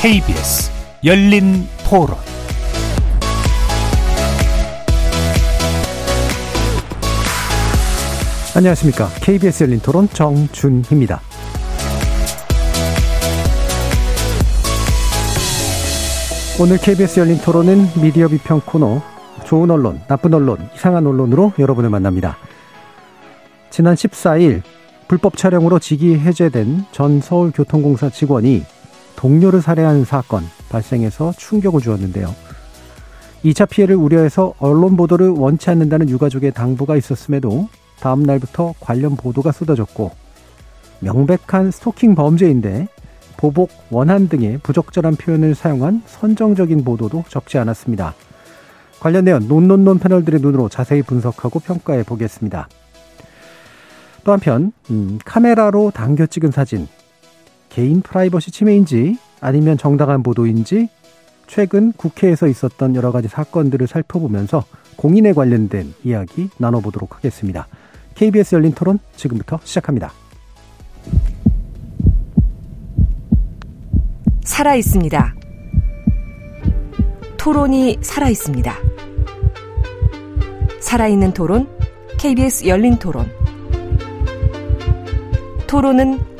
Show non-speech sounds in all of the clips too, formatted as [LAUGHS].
KBS 열린 토론 안녕하십니까. KBS 열린 토론 정준희입니다. 오늘 KBS 열린 토론은 미디어 비평 코너 좋은 언론, 나쁜 언론, 이상한 언론으로 여러분을 만납니다. 지난 14일 불법 촬영으로 직위 해제된 전 서울교통공사 직원이 동료를 살해한 사건 발생해서 충격을 주었는데요. 2차 피해를 우려해서 언론 보도를 원치 않는다는 유가족의 당부가 있었음에도 다음 날부터 관련 보도가 쏟아졌고 명백한 스토킹 범죄인데 보복, 원한 등의 부적절한 표현을 사용한 선정적인 보도도 적지 않았습니다. 관련 내용 논논논 패널들의 눈으로 자세히 분석하고 평가해 보겠습니다. 또 한편 음, 카메라로 당겨 찍은 사진 개인 프라이버시 침해인지 아니면 정당한 보도인지 최근 국회에서 있었던 여러 가지 사건들을 살펴보면서 공인에 관련된 이야기 나눠보도록 하겠습니다. KBS 열린 토론 지금부터 시작합니다. 살아 있습니다. 토론이 살아 있습니다. 살아있는 토론, KBS 열린 토론. 토론은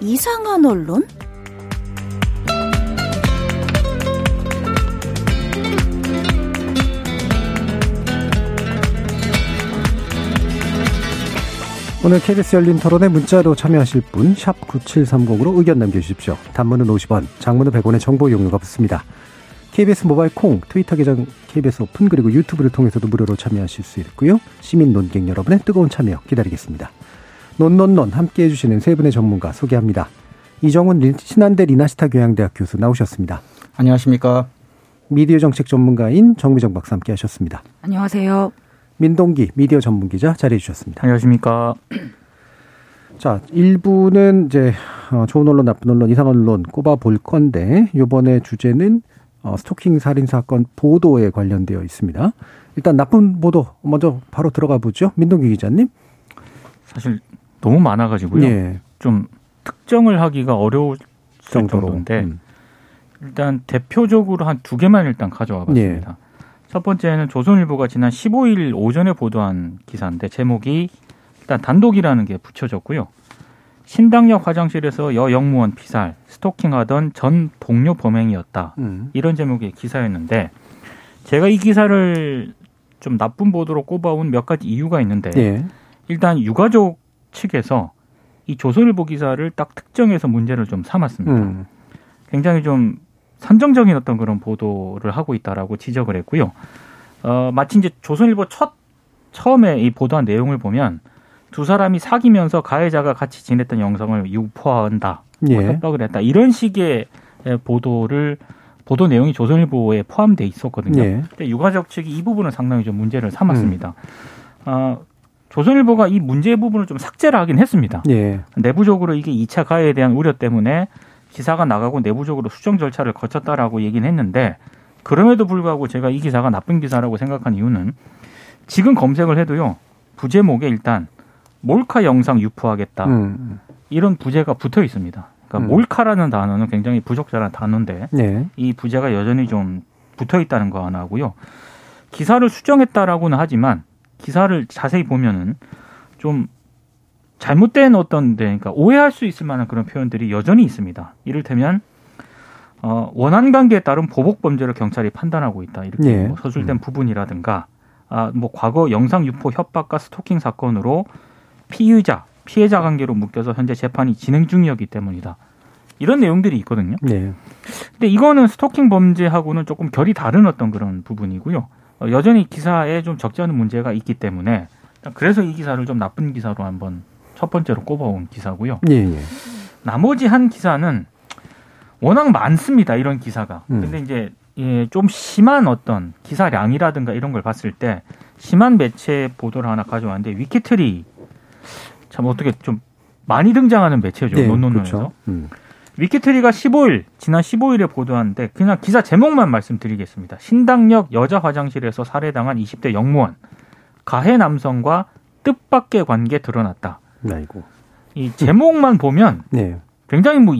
이상한 언론? 오늘 KBS 열린 토론에 문자로 참여하실 분샵 9730으로 의견 남겨주십시오. 단문은 50원, 장문은 100원의 정보 이용료가 붙습니다. KBS 모바일 콩, 트위터 계정 KBS 오픈 그리고 유튜브를 통해서도 무료로 참여하실 수 있고요. 시민 논객 여러분의 뜨거운 참여 기다리겠습니다. 논논논 함께 해주시는 세 분의 전문가 소개합니다. 이정훈 신한대 리나시타 교양대학 교수 나오셨습니다. 안녕하십니까. 미디어 정책 전문가인 정미정 박사 함께 하셨습니다. 안녕하세요. 민동기 미디어 전문 기자 자리해 주셨습니다. 안녕하십니까. [CLEARS THROAT] 자, 1부는 이제 어, 좋은 언론, 나쁜 언론, 이상한 언론 꼽아 볼 건데 요번에 주제는 어, 스토킹 살인 사건 보도에 관련되어 있습니다. 일단 나쁜 보도 먼저 바로 들어가 보죠. 민동기 기자님. 사실 너무 많아가지고요. 예. 좀 특정을 하기가 어려울 정도로. 정도인데 음. 일단 대표적으로 한 두 개만 일단 가져와 봤습니다. 예. 첫 번째는 조선일보가 지난 15일 오전에 보도한 기사인데 제목이 일단 단독이라는 게 붙여졌고요. 신당역 화장실에서 여 영무원 피살, 스토킹하던 전 동료 범행이었다. 음. 이런 제목의 기사였는데 제가 이 기사를 좀 나쁜 보도로 꼽아온 몇 가지 이유가 있는데 예. 일단 유가족 측에서 이 조선일보 기사를 딱 특정해서 문제를 좀 삼았습니다. 음. 굉장히 좀 선정적인 어떤 그런 보도를 하고 있다라고 지적을 했고요. 어, 마치 이제 조선일보 첫 처음에 이 보도한 내용을 보면 두 사람이 사귀면서 가해자가 같이 지냈던 영상을 유포한다, 뭐 예. 협박을 했다 이런 식의 보도를 보도 내용이 조선일보에 포함돼 있었거든요. 예. 근데 유가족 측이 이 부분을 상당히 좀 문제를 삼았습니다. 음. 어, 조선일보가 이 문제 부분을 좀 삭제를 하긴 했습니다. 예. 내부적으로 이게 2차 가해에 대한 우려 때문에 기사가 나가고 내부적으로 수정 절차를 거쳤다라고 얘기는 했는데 그럼에도 불구하고 제가 이 기사가 나쁜 기사라고 생각한 이유는 지금 검색을 해도요 부제목에 일단 몰카 영상 유포하겠다 음. 이런 부제가 붙어 있습니다. 그러니까 음. 몰카라는 단어는 굉장히 부적절한 단어인데 네. 이 부제가 여전히 좀 붙어 있다는 거 하나고요. 기사를 수정했다라고는 하지만 기사를 자세히 보면은 좀 잘못된 어떤 데, 그러니까 오해할 수 있을 만한 그런 표현들이 여전히 있습니다. 이를테면 어, 원한 관계에 따른 보복 범죄를 경찰이 판단하고 있다. 이렇게 예. 뭐 서술된 음. 부분이라든가 아, 뭐 과거 영상 유포 협박과 스토킹 사건으로 피의자, 피해자 관계로 묶여서 현재 재판이 진행 중이었기 때문이다. 이런 내용들이 있거든요. 네. 근데 이거는 스토킹 범죄하고는 조금 결이 다른 어떤 그런 부분이고요. 어, 여전히 기사에 좀 적지 않은 문제가 있기 때문에 그래서 이 기사를 좀 나쁜 기사로 한번 첫 번째로 꼽아온 기사고요. 예, 예. 나머지 한 기사는 워낙 많습니다. 이런 기사가. 음. 근데 이제 예, 좀 심한 어떤 기사량이라든가 이런 걸 봤을 때 심한 매체 보도를 하나 가져왔는데 위키트리 참 어떻게 좀 많이 등장하는 매체죠. 네, 논논논에서. 그렇죠. 음. 위키트리가 15일 지난 15일에 보도하는데 그냥 기사 제목만 말씀드리겠습니다. 신당역 여자 화장실에서 살해당한 20대 영무원 가해 남성과 뜻밖의 관계 드러났다. 아이고. 이 제목만 보면 [LAUGHS] 네. 굉장히 뭐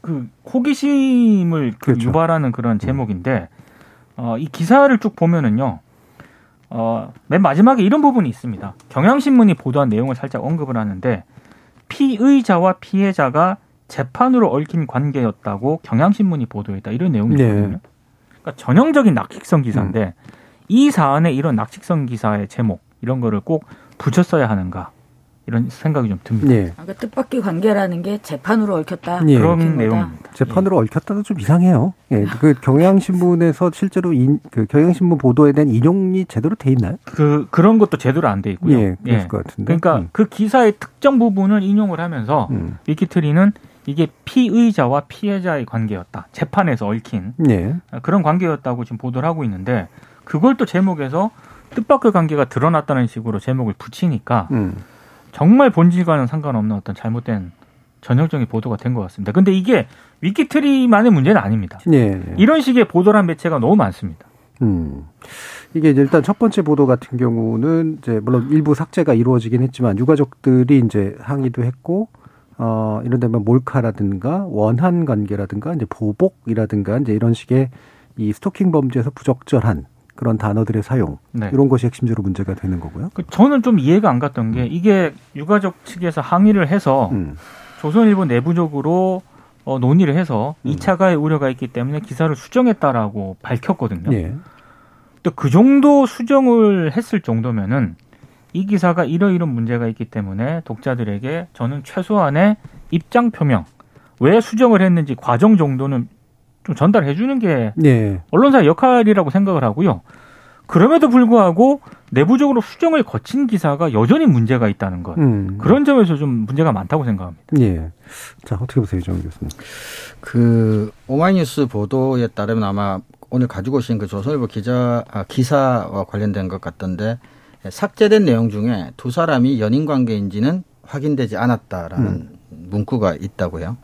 그 호기심을 그 그렇죠. 유발하는 그런 음. 제목인데 어, 이 기사를 쭉 보면은요. 어, 맨 마지막에 이런 부분이 있습니다. 경향신문이 보도한 내용을 살짝 언급을 하는데 피의자와 피해자가 재판으로 얽힌 관계였다고 경향신문이 보도했다 이런 내용이 네. 네. 그러니까 전형적인 낙식성 기사인데 음. 이 사안에 이런 낙식성 기사의 제목 이런 거를 꼭 붙였어야 하는가 이런 생각이 좀 듭니다. 네. 그러니까 뜻밖의 관계라는 게 재판으로 얽혔다. 네. 그런 내용입니다. 재판으로 예. 얽혔다도 좀 이상해요. 예. 그 경향신문에서 실제로 인, 그 경향신문 보도에 대한 인용이 제대로 돼 있나요? 그 그런 것도 제대로 안 돼 있고요. 예, 그럴 예. 것 같은데. 그러니까 음. 그 기사의 특정 부분을 인용을 하면서 음. 위키트리는 이게 피의자와 피해자의 관계였다. 재판에서 얽힌 네. 그런 관계였다고 지금 보도를 하고 있는데 그걸 또 제목에서 뜻밖의 관계가 드러났다는 식으로 제목을 붙이니까 음. 정말 본질과는 상관없는 어떤 잘못된 전형적인 보도가 된 것 같습니다. 근데 이게 위키트리만의 문제는 아닙니다. 네, 네. 이런 식의 보도란 매체가 너무 많습니다. 음. 이게 일단 첫 번째 보도 같은 경우는 이제 물론 일부 삭제가 이루어지긴 했지만 유가족들이 이제 항의도 했고 어, 이런 데면 몰카라든가 원한 관계라든가 이제 보복이라든가 이제 이런 식의 이 스토킹 범죄에서 부적절한 그런 단어들의 사용 네. 이런 것이 핵심적으로 문제가 되는 거고요. 그 저는 좀 이해가 안 갔던 게 이게 유가족 측에서 항의를 해서 음. 조선일보 내부적으로 어, 논의를 해서 음. 2차 가해 우려가 있기 때문에 기사를 수정했다라고 밝혔거든요. 예. 또그 정도 수정을 했을 정도면은 이 기사가 이러이런 문제가 있기 때문에 독자들에게 저는 최소한의 입장 표명, 왜 수정을 했는지 과정 정도는 좀 전달해 주는 게 네. 언론사의 역할이라고 생각을 하고요. 그럼에도 불구하고 내부적으로 수정을 거친 기사가 여전히 문제가 있다는 것. 음. 그런 점에서 좀 문제가 많다고 생각합니다. 예. 자, 어떻게 보세요, 정 교수님? 그 오마이뉴스 보도에 따르면 아마 오늘 가지고 오신 그 조선일보 기자 아, 기사와 관련된 것 같던데 삭제된 내용 중에 두 사람이 연인 관계인지는 확인되지 않았다라는 음. 문구가 있다고요.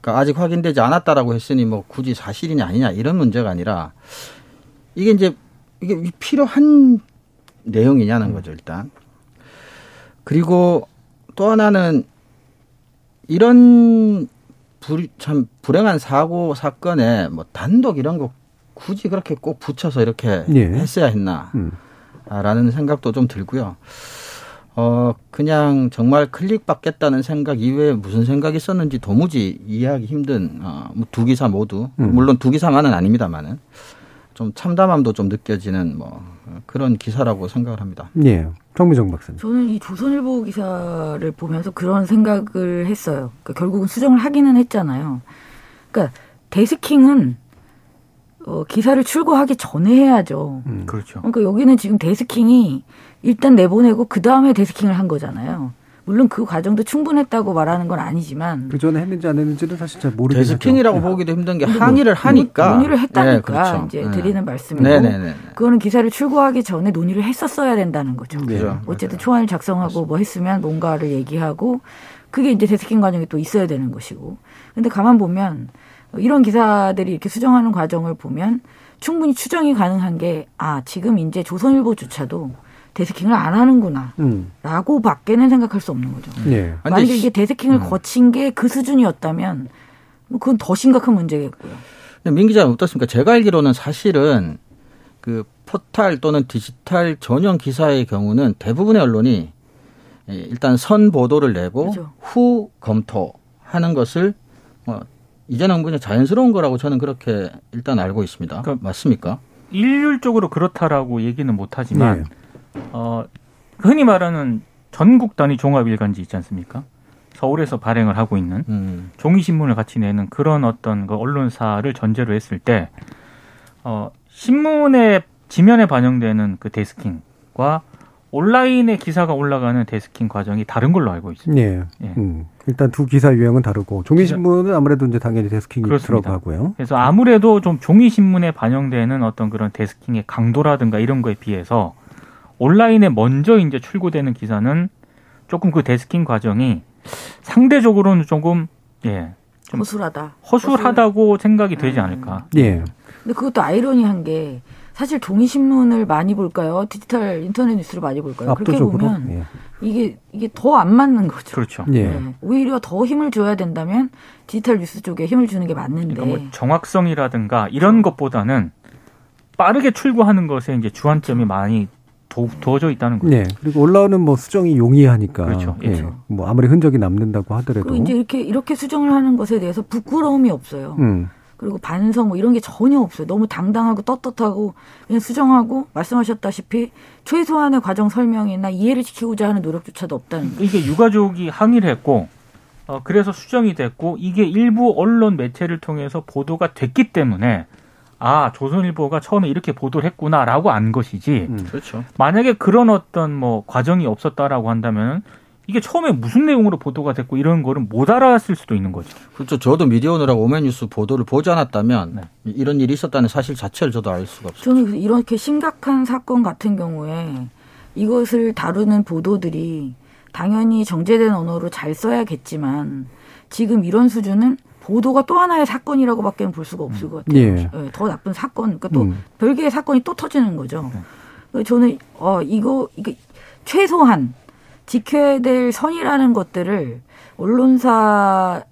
그러니까 아직 확인되지 않았다라고 했으니 뭐 굳이 사실이냐 아니냐 이런 문제가 아니라 이게 이제 이게 필요한 내용이냐는 거죠 일단. 그리고 또 하나는 이런 불, 참 불행한 사고 사건에 뭐 단독 이런 거 굳이 그렇게 꼭 붙여서 이렇게 예. 했어야 했나. 음. 라는 생각도 좀 들고요. 어, 그냥 정말 클릭 받겠다는 생각 이외에 무슨 생각이 있었는지 도무지 이해하기 힘든, 어, 뭐두 기사 모두. 음. 물론 두 기사만은 아닙니다만은. 좀 참담함도 좀 느껴지는 뭐 그런 기사라고 생각을 합니다. 예. 정미정 박사님. 저는 이 조선일보 기사를 보면서 그런 생각을 했어요. 그러니까 결국은 수정을 하기는 했잖아요. 그러니까 데스킹은 어, 기사를 출고하기 전에 해야죠. 음, 그렇죠. 그러니까 여기는 지금 데스킹이 일단 내보내고 그 다음에 데스킹을 한 거잖아요. 물론 그 과정도 충분했다고 말하는 건 아니지만 그 전에 했는지 안 했는지는 사실 잘 모르겠어요. 데스킹이라고 보기도 힘든 게 항의를 하니까 논의를 했다니까 네, 그렇죠. 이제 네. 드리는 말씀이고 네, 네, 네, 그거는 기사를 출고하기 전에 논의를 했었어야 된다는 거죠. 그렇죠. 어쨌든 초안을 작성하고 맞습니다. 뭐 했으면 뭔가를 얘기하고 그게 이제 데스킹 과정이 또 있어야 되는 것이고. 근데 가만 보면 이런 기사들이 이렇게 수정하는 과정을 보면 충분히 추정이 가능한 게, 아, 지금 이제 조선일보조차도 데스킹을 안 하는구나. 음. 라고 밖에는 생각할 수 없는 거죠. 네. 만약에 이게 데스킹을 음. 거친 게 그 수준이었다면, 뭐 그건 더 심각한 문제겠고요. 민 기자는 어떻습니까? 제가 알기로는 사실은 그 포탈 또는 디지털 전용 기사의 경우는 대부분의 언론이 일단 선 보도를 내고 그렇죠. 후 검토하는 것을 어, 이제는 그냥 자연스러운 거라고 저는 그렇게 일단 알고 있습니다. 그러니까 맞습니까? 일률적으로 그렇다라고 얘기는 못하지만 네. 어, 흔히 말하는 전국 단위 종합 일간지 있지 않습니까? 서울에서 발행을 하고 있는 음. 종이 신문을 같이 내는 그런 어떤 그 언론사를 전제로 했을 때 어, 신문의 지면에 반영되는 그 데스킹과 온라인에 기사가 올라가는 데스킹 과정이 다른 걸로 알고 있습니다. 예. 예. 음, 일단 두 기사 유형은 다르고 종이 신문은 아무래도 이제 당연히 데스킹이 그렇습니다. 들어가고요. 그래서 아무래도 좀 종이 신문에 반영되는 어떤 그런 데스킹의 강도라든가 이런 거에 비해서 온라인에 먼저 이제 출고되는 기사는 조금 그 desking 과정이 상대적으로는 조금 예. 좀 허술하다. 허술하다고 허술. 생각이 되지 않을까. 예. 근데 그것도 아이러니한 게 사실 종이 신문을 많이 볼까요? 디지털 인터넷 뉴스를 많이 볼까요? 압도적으로? 그렇게 보면 예. 이게 이게 더 안 맞는 거죠. 그렇죠. 예. 네. 오히려 더 힘을 줘야 된다면 디지털 뉴스 쪽에 힘을 주는 게 맞는데. 그러니까 뭐 정확성이라든가 이런 것보다는 빠르게 출고하는 것에 이제 주안점이 많이 도, 두어져 있다는 거죠. 네. 그리고 올라오는 뭐 수정이 용이하니까. 그렇죠. 예. 그렇죠. 뭐 아무리 흔적이 남는다고 하더라도. 그리고 이제 이렇게 이렇게 수정을 하는 것에 대해서 부끄러움이 없어요. 음. 그리고 반성 뭐 이런 게 전혀 없어요. 너무 당당하고 떳떳하고 그냥 수정하고 말씀하셨다시피 최소한의 과정 설명이나 이해를 지키고자 하는 노력조차도 없다는 거죠. 이게 유가족이 항의를 했고 어, 그래서 수정이 됐고 이게 일부 언론 매체를 통해서 보도가 됐기 때문에 아 조선일보가 처음에 이렇게 보도를 했구나라고 안 것이지. 음, 그렇죠. 만약에 그런 어떤 뭐 과정이 없었다라고 한다면 이게 처음에 무슨 내용으로 보도가 됐고 이런 거를 못 알았을 수도 있는 거죠. 그렇죠. 저도 미디어 오느라고 오메뉴스 보도를 보지 않았다면 네. 이런 일이 있었다는 사실 자체를 저도 알 수가 없어요. 저는 이렇게 심각한 사건 같은 경우에 이것을 다루는 보도들이 당연히 정제된 언어로 잘 써야겠지만 지금 이런 수준은 보도가 또 하나의 사건이라고밖에 볼 수가 없을 것 같아요. 예. 네, 더 나쁜 사건, 그러니까 또 음. 별개의 사건이 또 터지는 거죠. 네. 저는 어 이거 이게 최소한 지켜야 될 선이라는 것들을 언론사에서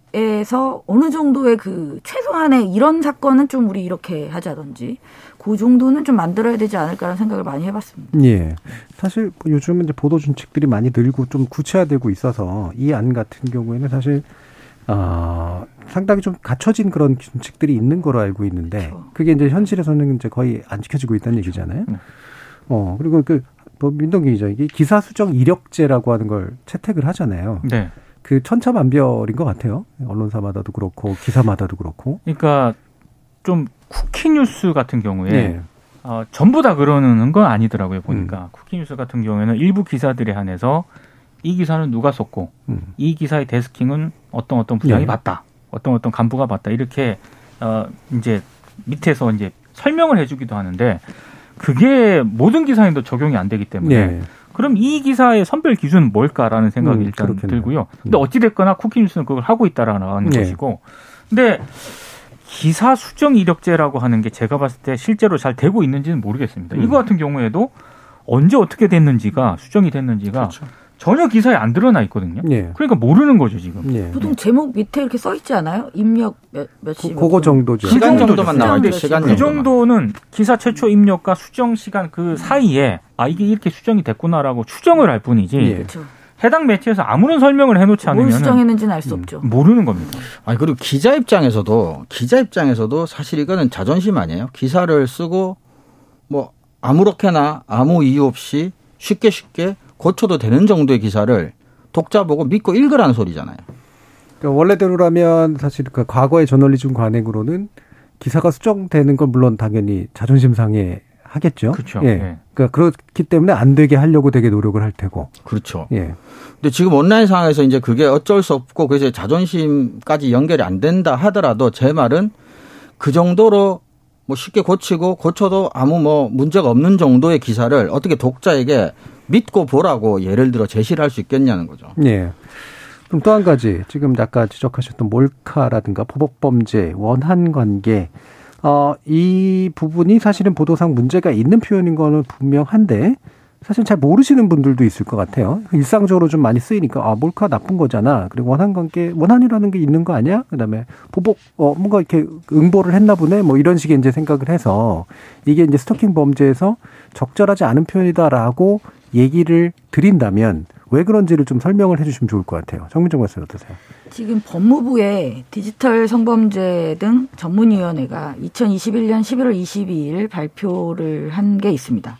어느 정도의 그 최소한의 이런 사건은 좀 우리 이렇게 하자든지 그 정도는 좀 만들어야 되지 않을까라는 생각을 많이 해봤습니다. 예. 사실 요즘은 이제 보도 준칙들이 많이 늘고 좀 구체화되고 있어서 이 안 같은 경우에는 사실 어, 상당히 좀 갖춰진 그런 준칙들이 있는 거로 알고 있는데 그렇죠. 그게 이제 현실에서는 이제 거의 안 지켜지고 있다는 그렇죠. 얘기잖아요. 네. 어 그리고 그 뭐 민동기 기자 이게 기사 수정 이력제라고 하는 걸 채택을 하잖아요. 네. 그 천차만별인 것 같아요. 언론사마다도 그렇고 기사마다도 그렇고. 그러니까 좀 쿠키 뉴스 같은 경우에 네. 어, 전부 다 그러는 건 아니더라고요. 보니까 음. 쿠키 뉴스 같은 경우에는 일부 기사들에 한해서 이 기사는 누가 썼고 음. 이 기사의 데스킹은 어떤 어떤 부장이 네. 봤다. 어떤 어떤 간부가 봤다. 이렇게 어 이제 밑에서 이제 설명을 해주기도 하는데 그게 모든 기사에도 적용이 안 되기 때문에 네. 그럼 이 기사의 선별 기준은 뭘까라는 생각이 음, 일단 그렇겠네요. 들고요. 근데 음. 어찌 됐거나 쿠키뉴스는 그걸 하고 있다라는 네. 것이고, 근데 기사 수정 이력제라고 하는 게 제가 봤을 때 실제로 잘 되고 있는지는 모르겠습니다. 음. 이거 같은 경우에도 언제 어떻게 됐는지가 수정이 됐는지가 그렇죠. 전혀 기사에 안 드러나 있거든요. 예. 그러니까 모르는 거죠 지금. 예. 보통 제목 밑에 이렇게 써 있지 않아요? 입력 몇, 몇 시 그, 그거 정도죠. 시간 정도만 나와 있는데 시간 그 정도는 기사 최초 입력과 수정 시간 그 사이에 아 이게 이렇게 수정이 됐구나라고 추정을 할 뿐이지. 예. 그렇죠. 해당 매체에서 아무런 설명을 해놓지 않으면 뭘 수정했는지는 알 수 없죠. 모르는 겁니다. 아니 그리고 기자 입장에서도 기자 입장에서도 사실 이거는 자존심 아니에요. 기사를 쓰고 뭐 아무렇게나 아무 이유 없이 쉽게 쉽게 고쳐도 되는 정도의 기사를 독자 보고 믿고 읽으라는 소리잖아요. 그러니까 원래대로라면 사실 그 과거의 저널리즘 관행으로는 기사가 수정되는 건 물론 당연히 자존심 상해 하겠죠. 그렇죠. 예. 예. 그러니까 그렇기 때문에 안 되게 하려고 되게 노력을 할 테고. 그렇죠. 예. 근데 지금 온라인 상황에서 이제 그게 어쩔 수 없고 그래서 자존심까지 연결이 안 된다 하더라도 제 말은 그 정도로 뭐 쉽게 고치고 고쳐도 아무 뭐 문제가 없는 정도의 기사를 어떻게 독자에게 믿고 보라고 예를 들어 제시를 할 수 있겠냐는 거죠. 네. 그럼 또 한 가지 지금 아까 지적하셨던 몰카라든가 보복범죄, 원한관계 어, 이 부분이 사실은 보도상 문제가 있는 표현인 거는 분명한데 사실 잘 모르시는 분들도 있을 것 같아요. 일상적으로 좀 많이 쓰이니까 아 몰카 나쁜 거잖아. 그리고 원한 관계 원한이라는 게 있는 거 아니야? 그다음에 보복 어 뭔가 이렇게 응보를 했나 보네. 뭐 이런 식의 이제 생각을 해서 이게 이제 스토킹 범죄에서 적절하지 않은 표현이다라고 얘기를 드린다면 왜 그런지를 좀 설명을 해주시면 좋을 것 같아요. 정민정 박사 어떠세요? 지금 법무부의 디지털 성범죄 등 전문위원회가 2021년 11월 22일 발표를 한 게 있습니다.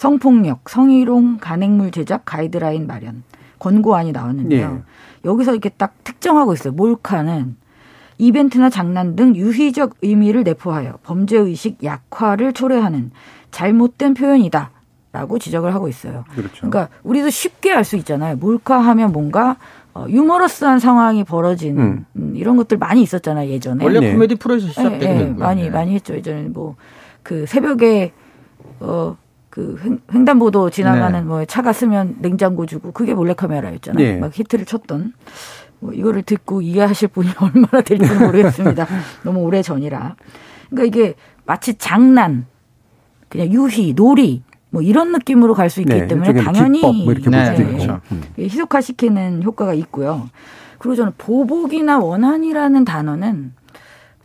성폭력, 성희롱, 간행물 제작 가이드라인 마련 권고안이 나왔는데요. 네. 여기서 이렇게 딱 특정하고 있어요. 몰카는 이벤트나 장난 등 유희적 의미를 내포하여 범죄 의식 약화를 초래하는 잘못된 표현이다. 라고 지적을 하고 있어요. 그렇죠. 그러니까 우리도 쉽게 알 수 있잖아요. 몰카하면 뭔가 어, 유머러스한 상황이 벌어지는 음. 음, 이런 것들 많이 있었잖아요 예전에. 원래 네. 코미디 프로에서 시작된 네, 네, 많이 네. 많이 했죠 예전에 뭐 그 새벽에 어 그 횡 단보도 지나가는 네. 뭐 차가 쓰면 냉장고 주고 그게 몰래카메라였잖아요. 네. 막 히트를 쳤던. 뭐 이거를 듣고 이해하실 분이 [LAUGHS] 얼마나 될지 모르겠습니다. [LAUGHS] 너무 오래 전이라. 그러니까 이게 마치 장난, 그냥 유희, 놀이 뭐 이런 느낌으로 갈 수 있기 네, 때문에 당연히 뭐 이렇게 네, 그렇죠. 음. 희속화시키는 효과가 있고요. 그리고 저는 보복이나 원한이라는 단어는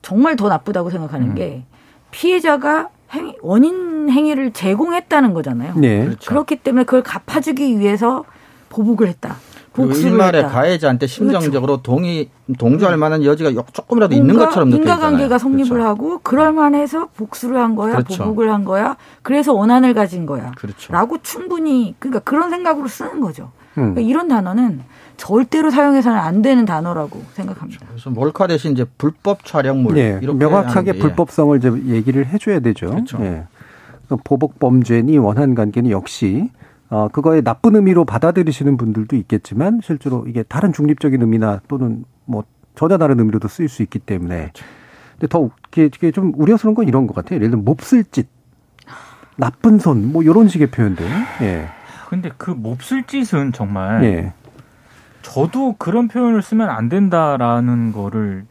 정말 더 나쁘다고 생각하는 음. 게 피해자가 행, 원인 행위를 제공했다는 거잖아요. 네. 그렇죠. 그렇기 때문에 그걸 갚아주기 위해서 보복을 했다. 일말의 가해자한테 심정적으로 그렇죠. 동의 동조할 만한 여지가 조금이라도 있는 것처럼 느껴지잖아요. 인과관계가 성립을 그렇죠. 하고 그럴 만해서 복수를 한 거야, 그렇죠. 보복을 한 거야. 그래서 원한을 가진 거야. 그렇죠. 라고 충분히 그러니까 그런 생각으로 쓰는 거죠. 음. 그러니까 이런 단어는 절대로 사용해서는 안 되는 단어라고 생각합니다. 그래서 몰카 대신 이제 불법 촬영물 네, 이렇게 명확하게 하는데, 예. 불법성을 이제 얘기를 해줘야 되죠. 그렇죠. 예. 보복 범죄니 원한 관계니 역시 어, 그거에 나쁜 의미로 받아들이시는 분들도 있겠지만 실제로 이게 다른 중립적인 의미나 또는 뭐 전혀 다른 의미로도 쓰일 수 있기 때문에. 그렇죠. 근데 더 이게, 이게 좀 우려스러운 건 이런 것 같아요. 예를 들면 몹쓸 짓, 나쁜 손, 뭐 이런 식의 표현들. 예. 근데 그 몹쓸 짓은 정말 예. 저도 그런 표현을 쓰면 안 된다라는 거를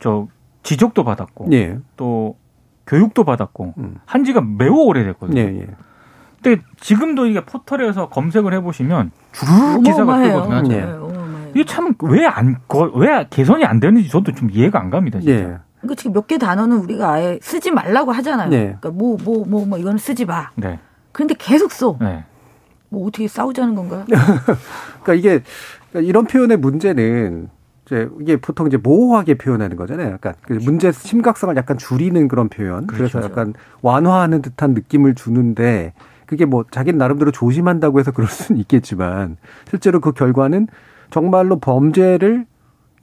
저 지적도 받았고 예. 또 교육도 받았고 음. 한 지가 매우 오래됐거든요. 예, 예. 근데 지금도 이게 포털에서 검색을 해보시면 주르륵 기사가 뜨거든요. 네. 이게 참 왜 안 왜 개선이 안 되는지 저도 좀 이해가 안 갑니다. 진짜. 네. 그러니까 지금 몇 개 단어는 우리가 아예 쓰지 말라고 하잖아요. 네. 그러니까 뭐 뭐 뭐뭐 뭐, 이거는 쓰지 마. 네. 그런데 계속 써. 네. 뭐 어떻게 싸우자는 건가요? [LAUGHS] 그러니까 이게 그러니까 이런 표현의 문제는 이제 이게 보통 이제 모호하게 표현하는 거잖아요. 약간 그 문제 심각성을 약간 줄이는 그런 표현. 그렇죠. 그래서 약간 완화하는 듯한 느낌을 주는데 그게 뭐 자기는 나름대로 조심한다고 해서 그럴 [LAUGHS] 수는 있겠지만 실제로 그 결과는 정말로 범죄를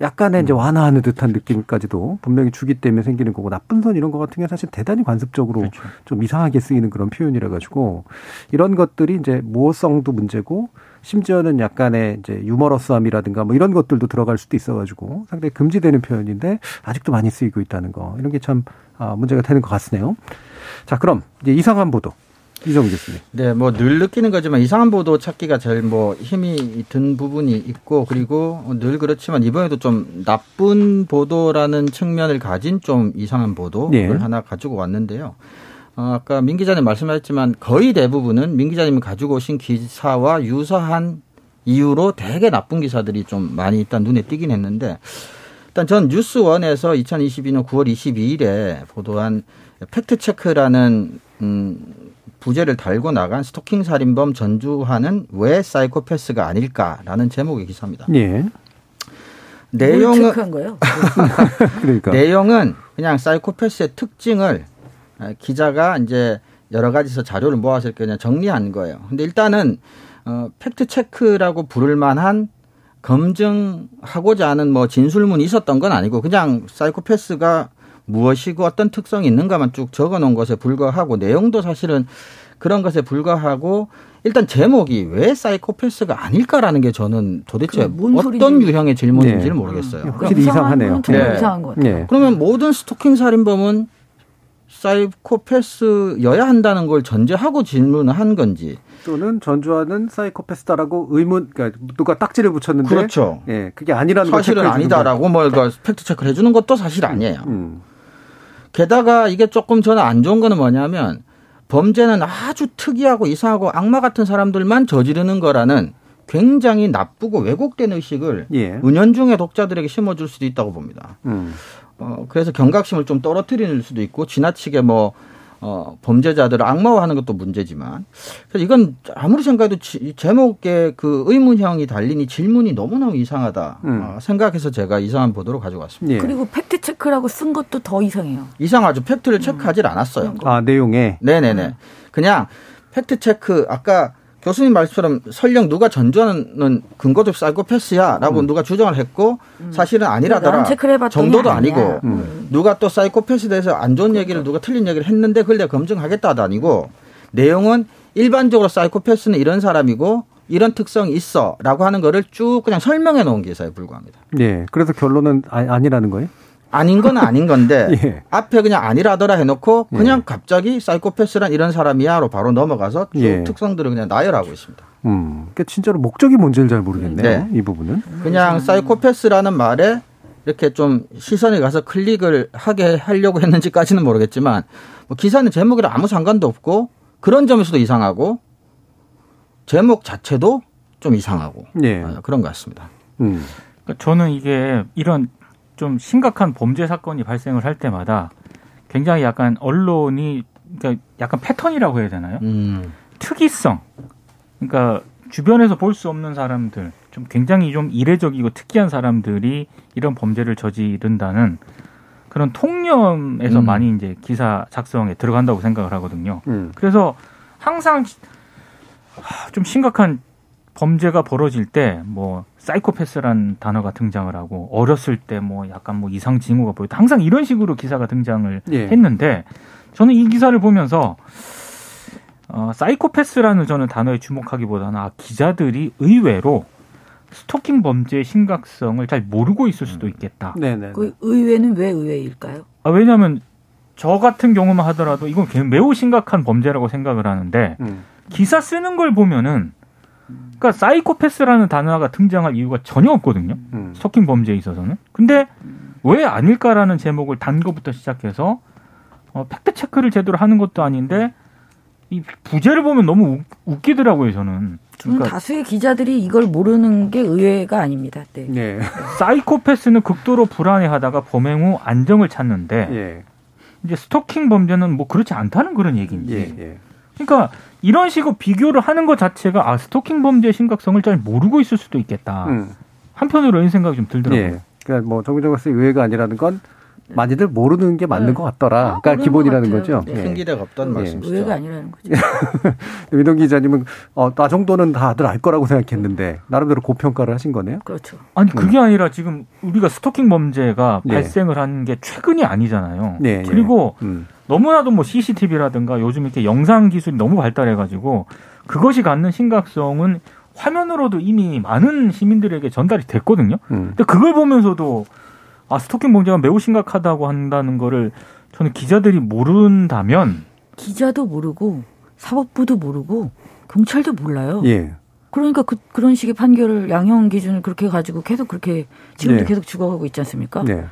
약간의 이제 음. 완화하는 듯한 느낌까지도 분명히 주기 때문에 생기는 거고 나쁜 선 이런 거 같은 경우 사실 대단히 관습적으로 그렇죠. 좀 이상하게 쓰이는 그런 표현이라 가지고 이런 것들이 이제 모호성도 문제고 심지어는 약간의 이제 유머러스함이라든가 뭐 이런 것들도 들어갈 수도 있어가지고 상당히 금지되는 표현인데 아직도 많이 쓰이고 있다는 거 이런 게참 아, 문제가 되는 것 같으네요. 자 그럼 이제 이상한 보도 이정 교수님. 네, 뭐 늘 느끼는 거지만 이상한 보도 찾기가 제일 뭐 힘이 든 부분이 있고 그리고 늘 그렇지만 이번에도 좀 나쁜 보도라는 측면을 가진 좀 이상한 보도를 네. 하나 가지고 왔는데요. 어, 아까 민 기자님 말씀하셨지만 거의 대부분은 민 기자님이 가지고 오신 기사와 유사한 이유로 되게 나쁜 기사들이 좀 많이 일단 눈에 띄긴 했는데 일단 전 뉴스원에서 2022년 9월 22일에 보도한 팩트체크라는 음, 부제를 달고 나간 스토킹 살인범 전주환은 왜 사이코패스가 아닐까라는 제목의 기사입니다. 예. 내용은 거예요? [LAUGHS] 그러니까. 내용은 그냥 사이코패스의 특징을 기자가 이제 여러 가지서 자료를 모아서 그냥 정리한 거예요. 근데 일단은 어 fact check라고 부를 만한 검증하고자 하는 뭐 진술문이 있었던 건 아니고 그냥 사이코패스가 무엇이고 어떤 특성이 있는가만 쭉 적어 놓은 것에 불과하고 내용도 사실은 그런 것에 불과하고 일단 제목이 왜 사이코패스가 아닐까라는 게 저는 도대체 어떤 소리지? 유형의 질문인지를 네. 모르겠어요. 음, 확실히 이상하네요. 네. 이상한 것 같아요. 네. 그러면 모든 스토킹 살인범은 사이코패스여야 한다는 걸 전제하고 질문을 한 건지 또는 전주환은 사이코패스다라고 의문 그러니까 누가 딱지를 붙였는데 그렇죠. 예, 그게 아니라는 사실은 아니다라고 뭐 팩트 체크를 해주는 것도 사실 아니에요. 음. 게다가 이게 조금 저는 안 좋은 거는 뭐냐면 범죄는 아주 특이하고 이상하고 악마 같은 사람들만 저지르는 거라는 굉장히 나쁘고 왜곡된 의식을 예. 은연중에 독자들에게 심어줄 수도 있다고 봅니다. 음. 어, 그래서 경각심을 좀 떨어뜨리는 수도 있고 지나치게 뭐 어, 범죄자들을 악마화하는 것도 문제지만 그래서 이건 아무리 생각해도 지, 제목에 그 의문형이 달린 이 질문이 너무너무 이상하다 음. 어, 생각해서 제가 이상한 보도로 가져왔습니다. 예. 그리고 fact check라고 쓴 것도 더 이상해요. 이상하죠. fact를 음. 체크하지 않았어요. 아 내용에. 네네네. 그냥 fact check 아까 교수님 말씀처럼 설령 누가 전주환은 근거도 사이코패스야라고 음. 누가 주장을 했고 음. 사실은 아니라더라 정도도 아니고 음. 누가 또 사이코패스에 대해서 안 좋은 얘기를 누가 틀린 얘기를 했는데 그걸 내가 검증하겠다도 아니고 내용은 일반적으로 사이코패스는 이런 사람이고 이런 특성이 있어라고 하는 거를 쭉 그냥 설명해 놓은 기사에 불과합니다. 예. 그래서 결론은 아, 니라는 거예요? 아닌 건 아닌 건데 [LAUGHS] 예. 앞에 그냥 아니라더라 해놓고 그냥 예. 갑자기 사이코패스란 이런 사람이야로 바로 넘어가서 쭉 예. 특성들을 그냥 나열하고 있습니다. 음, 그러니까 진짜로 목적이 뭔지를 잘 모르겠네요. 네. 이 부분은 그냥 사이코패스라는 말에 이렇게 좀 시선이 가서 클릭을 하게 하려고 했는지까지는 모르겠지만 뭐 기사는 제목이랑 아무 상관도 없고 그런 점에서도 이상하고 제목 자체도 좀 이상하고 예. 그런 것 같습니다. 음. 그러니까 저는 이게 이런 좀 심각한 범죄 사건이 발생을 할 때마다 굉장히 약간 언론이 그러니까 약간 패턴이라고 해야 되나요? 음. 특이성. 그러니까 주변에서 볼 수 없는 사람들, 좀 굉장히 좀 이례적이고 특이한 사람들이 이런 범죄를 저지른다는 그런 통념에서 음. 많이 이제 기사 작성에 들어간다고 생각을 하거든요. 음. 그래서 항상 좀 심각한 범죄가 벌어질 때 뭐 사이코패스란 단어가 등장을 하고 어렸을 때 뭐 약간 뭐 이상 징후가 보였다. 항상 이런 식으로 기사가 등장을 예. 했는데 저는 이 기사를 보면서 어, 사이코패스라는 저는 단어에 주목하기보다는 아, 기자들이 의외로 스토킹 범죄의 심각성을 잘 모르고 있을 수도 있겠다. 네네. 그 의외는 왜 의외일까요? 아, 왜냐하면 저 같은 경우만 하더라도 이건 매우 심각한 범죄라고 생각을 하는데 음. 기사 쓰는 걸 보면은 그러니까 사이코패스라는 단어가 등장할 이유가 전혀 없거든요. 음. 스토킹 범죄에 있어서는. 근데 왜 아닐까라는 제목을 단 것부터 시작해서 어, fact check를 제대로 하는 것도 아닌데 이 부제를 보면 너무 웃, 기더라고요 저는. 그러니까 다수의 기자들이 이걸 모르는 게 의외가 아닙니다. 네. 네. 사이코패스는 극도로 불안해하다가 범행 후 안정을 찾는데 예. 이제 스토킹 범죄는 뭐 그렇지 않다는 그런 얘기인지. 예, 예. 그러니까 이런 식으로 비교를 하는 것 자체가 아 스토킹 범죄의 심각성을 잘 모르고 있을 수도 있겠다. 음. 한편으로 이런 생각이 좀 들더라고요. 예. 그러니까 뭐 정규정 씨 의외가 아니라는 건 많이들 모르는 게 맞는 네. 것 같더라. 아, 그러니까 기본이라는 거죠. 네. 큰 기대가 없다는 네. 말씀이시죠. 의외가 아니라는 거죠. [LAUGHS] 민동 기자님은 어, 나 정도는 다들 알 거라고 생각했는데 나름대로 고평가를 하신 거네요. 그렇죠. 아니 그게 음. 아니라 지금 우리가 스토킹 범죄가 네. 발생을 한 게 최근이 아니잖아요. 네, 그리고 음. 너무나도 뭐 CCTV라든가 요즘 이렇게 영상 기술이 너무 발달해가지고 그것이 갖는 심각성은 화면으로도 이미 많은 시민들에게 전달이 됐거든요. 음. 근데 그걸 보면서도 아 스토킹 범죄가 매우 심각하다고 한다는 거를 저는 기자들이 모른다면 기자도 모르고 사법부도 모르고 경찰도 몰라요. 예. 그러니까 그, 그런 식의 판결을 양형 기준을 그렇게 가지고 계속 그렇게 지금도 예. 계속 죽어가고 있지 않습니까? 네.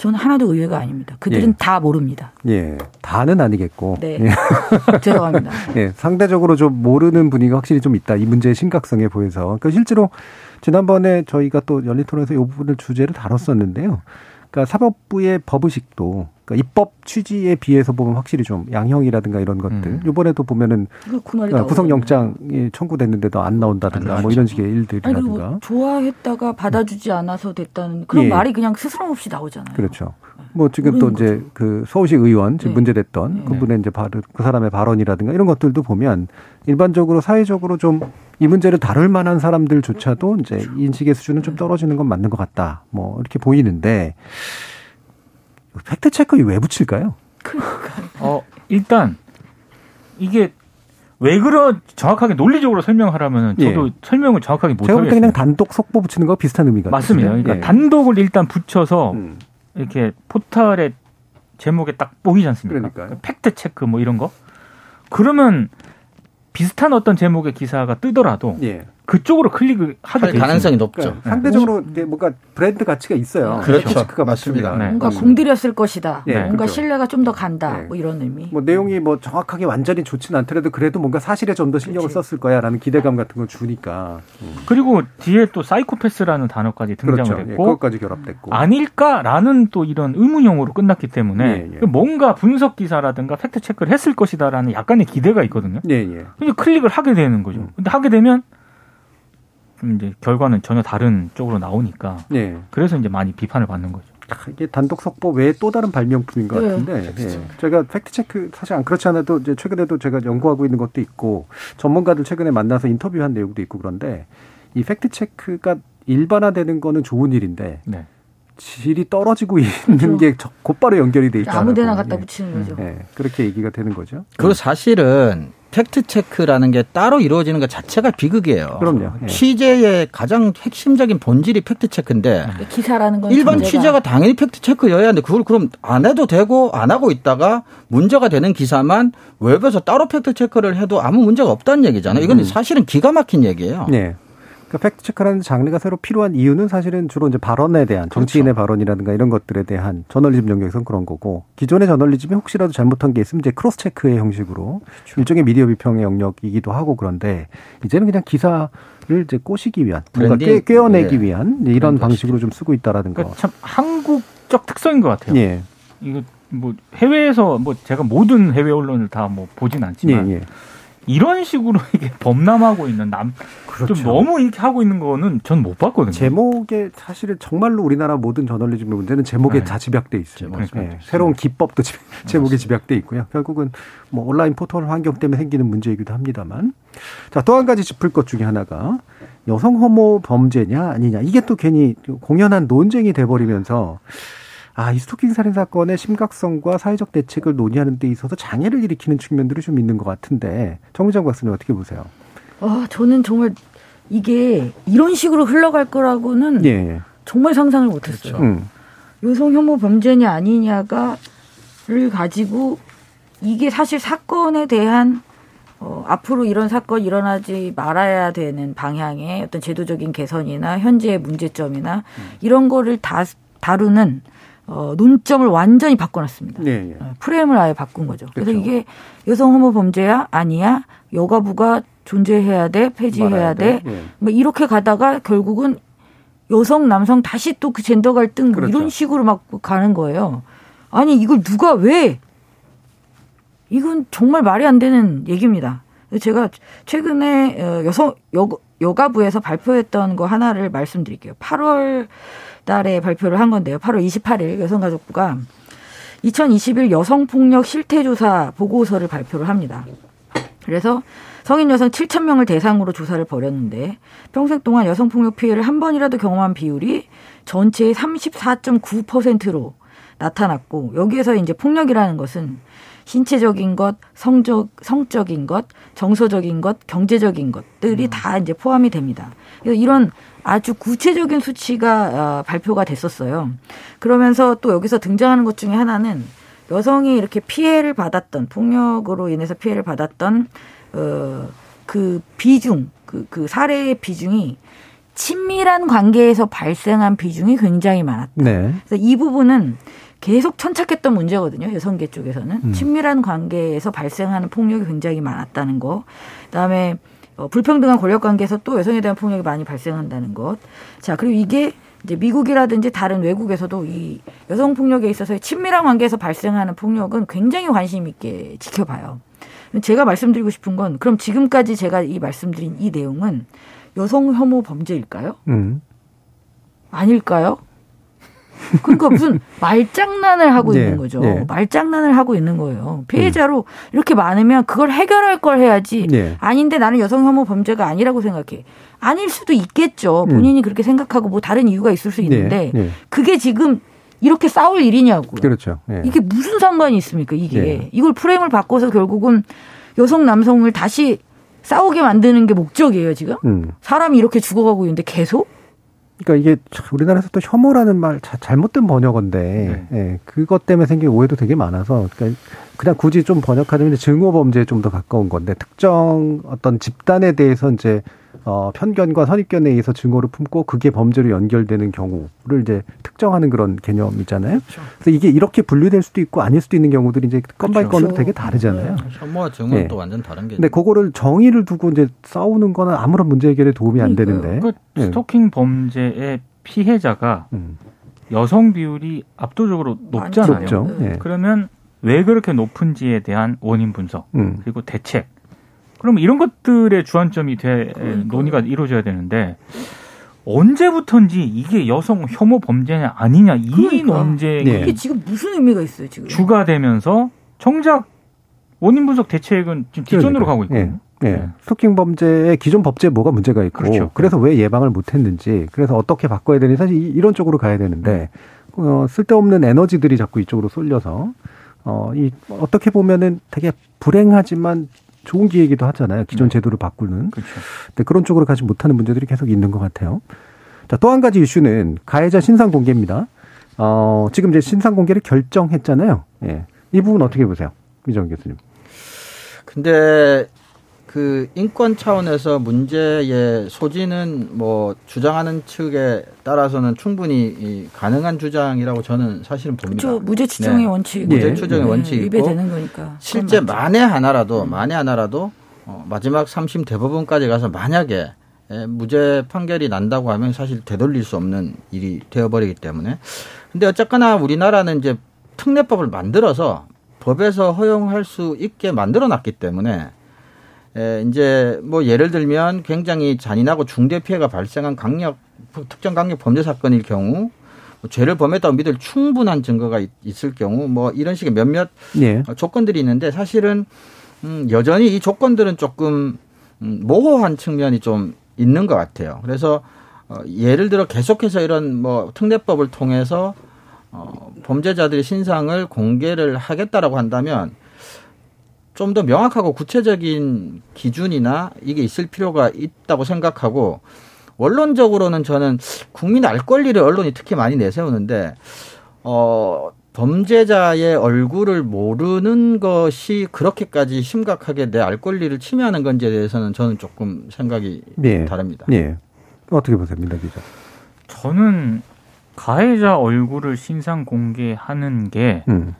저는 하나도 의외가 아닙니다. 그들은 예. 다 모릅니다. 예. 다는 아니겠고. 네. 예. [LAUGHS] 죄송합니다. [LAUGHS] 예. 상대적으로 좀 모르는 분위기가 확실히 좀 있다. 이 문제의 심각성에 보여서. 그러니까 실제로 지난번에 저희가 또 열린 토론에서 이 부분을 주제를 다뤘었는데요. 그러니까 사법부의 법의식도 그러니까 입법 취지에 비해서 보면 확실히 좀 양형이라든가 이런 것들 음. 이번에도 보면은 그 구속영장이 청구됐는데도 안 나온다든가 안 뭐 이런 식의 일들이라든가 뭐 좋아했다가 받아주지 않아서 됐다는 그런 예. 말이 그냥 스스럼 없이 나오잖아요. 그렇죠. 뭐 지금 또 이제 거죠. 그 서울시 의원 지금 네. 문제됐던 네. 그분의 이제 그 사람의 발언이라든가 이런 것들도 보면 일반적으로 사회적으로 좀 이 문제를 다룰 만한 사람들조차도 이제 인식의 수준은 좀 떨어지는 건 맞는 것 같다. 뭐 이렇게 보이는데 팩트 체크를 왜 붙일까요? 어 일단 이게 왜 그런 정확하게 논리적으로 설명하라면 저도 예. 설명을 정확하게 못 하겠어요. 제가 그냥 단독 속보 붙이는 거 비슷한 의미가 맞습니다. 그러니까 예. 단독을 일단 붙여서 음. 이렇게 포털에 제목에 딱 보이지 않습니까? 그러니까요. fact check 뭐 이런 거. 그러면 비슷한 어떤 제목의 기사가 뜨더라도 예. 그쪽으로 클릭을 하게 될 가능성이 높죠. 그러니까 상대적으로 이게 뭔가 브랜드 가치가 있어요. 그렇죠. 그가 맞습니다. 네. 뭔가 공들였을 것이다. 네. 뭔가 그렇죠. 신뢰가 좀 더 간다. 네. 뭐 이런 의미. 뭐 내용이 뭐 정확하게 완전히 좋지는 않더라도 그래도 뭔가 사실에 좀 더 신경을 그렇지. 썼을 거야라는 기대감 같은 걸 주니까. 음. 그리고 뒤에 또 사이코패스라는 단어까지 등장을 그렇죠. 했고 예, 그것까지 결합됐고 아닐까라는 또 이런 의문형으로 끝났기 때문에 예, 예. 뭔가 분석 기사라든가 fact check를 했을 것이다라는 약간의 기대가 있거든요. 예, 예. 근데 클릭을 하게 되는 거죠. 음. 근데 하게 되면 좀 이제 결과는 전혀 다른 쪽으로 나오니까 네. 그래서 이제 많이 비판을 받는 거죠. 아, 이게 단독 속보 외에 또 다른 발명품인 것 네. 같은데 네. 네. 제가 fact check 사실 안 그렇지 않아도 이제 최근에도 제가 연구하고 있는 것도 있고 전문가들 최근에 만나서 인터뷰한 내용도 있고 그런데 이 fact check가 일반화되는 거는 좋은 일인데 네. 질이 떨어지고 [LAUGHS] 있는 그렇죠. 게 곧바로 연결이 돼 있다. 아무데나 갖다 붙이는 거죠. 네, 그렇게 얘기가 되는 거죠. 그리고 사실은 fact check라는 게 따로 이루어지는 것 자체가 비극이에요. 그럼요. 예. 취재의 가장 핵심적인 본질이 fact check인데 기사라는 건 일반 존재가. 취재가 당연히 fact check여야 하는데 그걸 그럼 안 해도 되고 안 하고 있다가 문제가 되는 기사만 웹에서 따로 fact check를 해도 아무 문제가 없다는 얘기잖아요. 이건 음. 사실은 기가 막힌 얘기예요. 네. 그러니까 fact check라는 장르가 새로 필요한 이유는 사실은 주로 이제 발언에 대한 그렇죠. 정치인의 그렇죠. 발언이라든가 이런 것들에 대한 저널리즘 영역에서는 그런 거고 기존의 저널리즘이 혹시라도 잘못한 게 있으면 이제 cross check의 형식으로 그렇죠. 일종의 미디어 비평의 영역이기도 하고 그런데 이제는 그냥 기사를 이제 꼬시기 위한 뭔가 꿰, 꿰어내기 네. 위한 이런 방식으로 좀 쓰고 있다라는 그러니까 거. 참 한국적 특성인 것 같아요. 예. 이거 뭐 해외에서 뭐 제가 모든 해외 언론을 다 뭐 보진 않지만 예, 예. 이런 식으로 [LAUGHS] 이게 범람하고 있는 남, 그렇죠. 좀 너무 이렇게 하고 있는 거는 전 못 봤거든요. 제목에 사실은 정말로 우리나라 모든 저널리즘의 문제는 제목에 네. 다 집약돼 있어요. 네. 새로운 기법도 집, 제목에 집약돼 있고요. 결국은 뭐 온라인 포털 환경 때문에 생기는 문제이기도 합니다만. 자, 또 한 가지 짚을 것 중에 하나가 여성 혐오 범죄냐 아니냐. 이게 또 괜히 공연한 논쟁이 돼 버리면서 아, 이 스토킹 살인 사건의 심각성과 사회적 대책을 논의하는 데 있어서 장애를 일으키는 측면들이 좀 있는 것 같은데 정미정 박사님 어떻게 보세요? 아, 저는 정말 이게 이런 식으로 흘러갈 거라고는 예. 정말 상상을 못했어요. 그렇죠. 음. 여성 혐오 범죄냐 아니냐가를 가지고 이게 사실 사건에 대한 어, 앞으로 이런 사건 일어나지 말아야 되는 방향의 어떤 제도적인 개선이나 현재의 문제점이나 음. 이런 거를 다 다루는 어, 논점을 완전히 바꿔놨습니다. 네, 네. 프레임을 아예 바꾼 거죠. 그래서 그렇죠. 이게 여성 혐오 범죄야 아니야 여가부가 존재해야 돼 폐지해야 돼. 네. 뭐 이렇게 가다가 결국은 여성 남성 다시 또 그 젠더 갈등 뭐 그렇죠. 이런 식으로 막 가는 거예요. 아니 이걸 누가 왜 이건 정말 말이 안 되는 얘기입니다. 제가 최근에 어, 여성 여, 여가부에서 발표했던 거 하나를 말씀드릴게요. 8월 달에 발표를 한 건데요. 8월 28일 여성가족부가 2021 여성폭력 실태조사 보고서를 발표를 합니다. 그래서 성인 여성 7천 명을 대상으로 조사를 벌였는데 평생 동안 여성폭력 피해를 한 번이라도 경험한 비율이 전체의 34.9%로 나타났고 여기에서 이제 폭력이라는 것은 신체적인 것, 성적, 성적인 것, 정서적인 것, 경제적인 것들이 음. 다 이제 포함이 됩니다. 그래서 이런 아주 구체적인 수치가 어, 발표가 됐었어요. 그러면서 또 여기서 등장하는 것 중에 하나는 여성이 이렇게 피해를 받았던 폭력으로 인해서 피해를 받았던 어, 그 비중, 그, 그 사례의 비중이 친밀한 관계에서 발생한 비중이 굉장히 많았다. 네. 그래서 이 부분은 계속 천착했던 문제거든요. 여성계 쪽에서는 음. 친밀한 관계에서 발생하는 폭력이 굉장히 많았다는 거. 그다음에 어, 불평등한 권력 관계에서 또 여성에 대한 폭력이 많이 발생한다는 것. 자, 그리고 이게 이제 미국이라든지 다른 외국에서도 이 여성 폭력에 있어서 친밀한 관계에서 발생하는 폭력은 굉장히 관심 있게 지켜봐요. 제가 말씀드리고 싶은 건 그럼 지금까지 제가 이 말씀드린 이 내용은 여성 혐오 범죄일까요? 음. 아닐까요? 그러니까 무슨 말장난을 하고 네, 있는 거죠. 네. 말장난을 하고 있는 거예요. 피해자로 음. 이렇게 많으면 그걸 해결할 걸 해야지. 네. 아닌데 나는 여성 혐오 범죄가 아니라고 생각해. 아닐 수도 있겠죠. 음. 본인이 음. 그렇게 생각하고 뭐 다른 이유가 있을 수 있는데 네, 네. 그게 지금 이렇게 싸울 일이냐고. 그렇죠. 네. 이게 무슨 상관이 있습니까? 이게 이걸 프레임을 바꿔서 결국은 여성 남성을 다시 싸우게 만드는 게 목적이에요 지금. 음. 사람이 이렇게 죽어가고 있는데 계속. 그러니까 이게 우리나라에서 또 혐오라는 말 잘못된 번역어인데 네. 예, 그것 때문에 생긴 오해도 되게 많아서 그러니까 그냥 굳이 좀 번역하자면 증오 범죄에 좀 더 가까운 건데 특정 어떤 집단에 대해서 이제 어, 편견과 선입견에 의해서 증오를 품고 그게 범죄로 연결되는 경우를 이제 특정하는 그런 개념이잖아요. 그렇죠. 그래서 이게 이렇게 분류될 수도 있고 아닐 수도 있는 경우들이 이제 건 by 그렇죠. 건으로 되게 다르잖아요. 네. 혐오와 증오는 네. 또 완전 다른 게. 근데 그거를 정의를 두고 이제 싸우는 거는 아무런 문제 해결에 도움이 안 되는데. 그 네. 스토킹 범죄의 피해자가 음. 여성 비율이 압도적으로 높잖아요. 높죠. 네. 그러면 왜 그렇게 높은지에 대한 원인 분석 음. 그리고 대책. 그럼 이런 것들의 주안점이 돼 그러니까. 논의가 이루어져야 되는데 언제부턴지 이게 여성 혐오 범죄냐 아니냐 이 그러니까. 논쟁이 네. 지금 무슨 의미가 있어요 지금 주가 되면서 정작 원인 분석 대책은 지금 뒷전으로 가고 있거든요. 네. 네. 스토킹 범죄의 기존 법제에 뭐가 문제가 있고 그렇죠. 그래서 왜 예방을 못 했는지 그래서 어떻게 바꿔야 되는지 사실 이런 쪽으로 가야 되는데 어, 쓸데없는 에너지들이 자꾸 이쪽으로 쏠려서 어, 이, 어떻게 보면은 되게 불행하지만 좋은 기회이기도 하잖아요. 기존 네. 제도를 바꾸는. 그렇죠. 근데 그런 쪽으로 가지 못하는 문제들이 계속 있는 것 같아요. 자, 또 한 가지 이슈는 가해자 신상 공개입니다. 어, 지금 이제 신상 공개를 결정했잖아요. 예. 이 부분 어떻게 보세요? 이정 교수님. 근데 그 인권 차원에서 문제의 소지는 뭐 주장하는 측에 따라서는 충분히 가능한 주장이라고 저는 사실은 봅니다. 그렇죠. 무죄 추정의 네. 원칙. 무죄 예. 추정의 네. 원칙이 위배되는 거니까. 실제 만에 하나라도 음. 만에 하나라도 어, 마지막 3심 대법원까지 가서 만약에 예, 무죄 판결이 난다고 하면 사실 되돌릴 수 없는 일이 되어버리기 때문에. 근데 어쨌거나 우리나라는 이제 특례법을 만들어서 법에서 허용할 수 있게 만들어 놨기 때문에 에, 이제 뭐 예를 들면 굉장히 잔인하고 중대 피해가 발생한 강력 특정 강력 범죄 사건일 경우 뭐 죄를 범했다고 믿을 충분한 증거가 있, 을 경우 뭐 이런 식의 몇몇 예. 조건들이 있는데 사실은 음, 여전히 이 조건들은 조금 음, 모호한 측면이 좀 있는 것 같아요. 그래서 어, 예를 들어 계속해서 이런 뭐 특례법을 통해서 어, 범죄자들의 신상을 공개를 하겠다라고 한다면 좀 더 명확하고 구체적인 기준이나 이게 있을 필요가 있다고 생각하고 원론적으로는 저는 국민 알 권리를 언론이 특히 많이 내세우는데 어 범죄자의 얼굴을 모르는 것이 그렇게까지 심각하게 내 알 권리를 침해하는 건지에 대해서는 저는 조금 생각이 네. 다릅니다. 네. 어떻게 보세요, 민다 기자? 저는 가해자 얼굴을 신상 공개하는 게 음.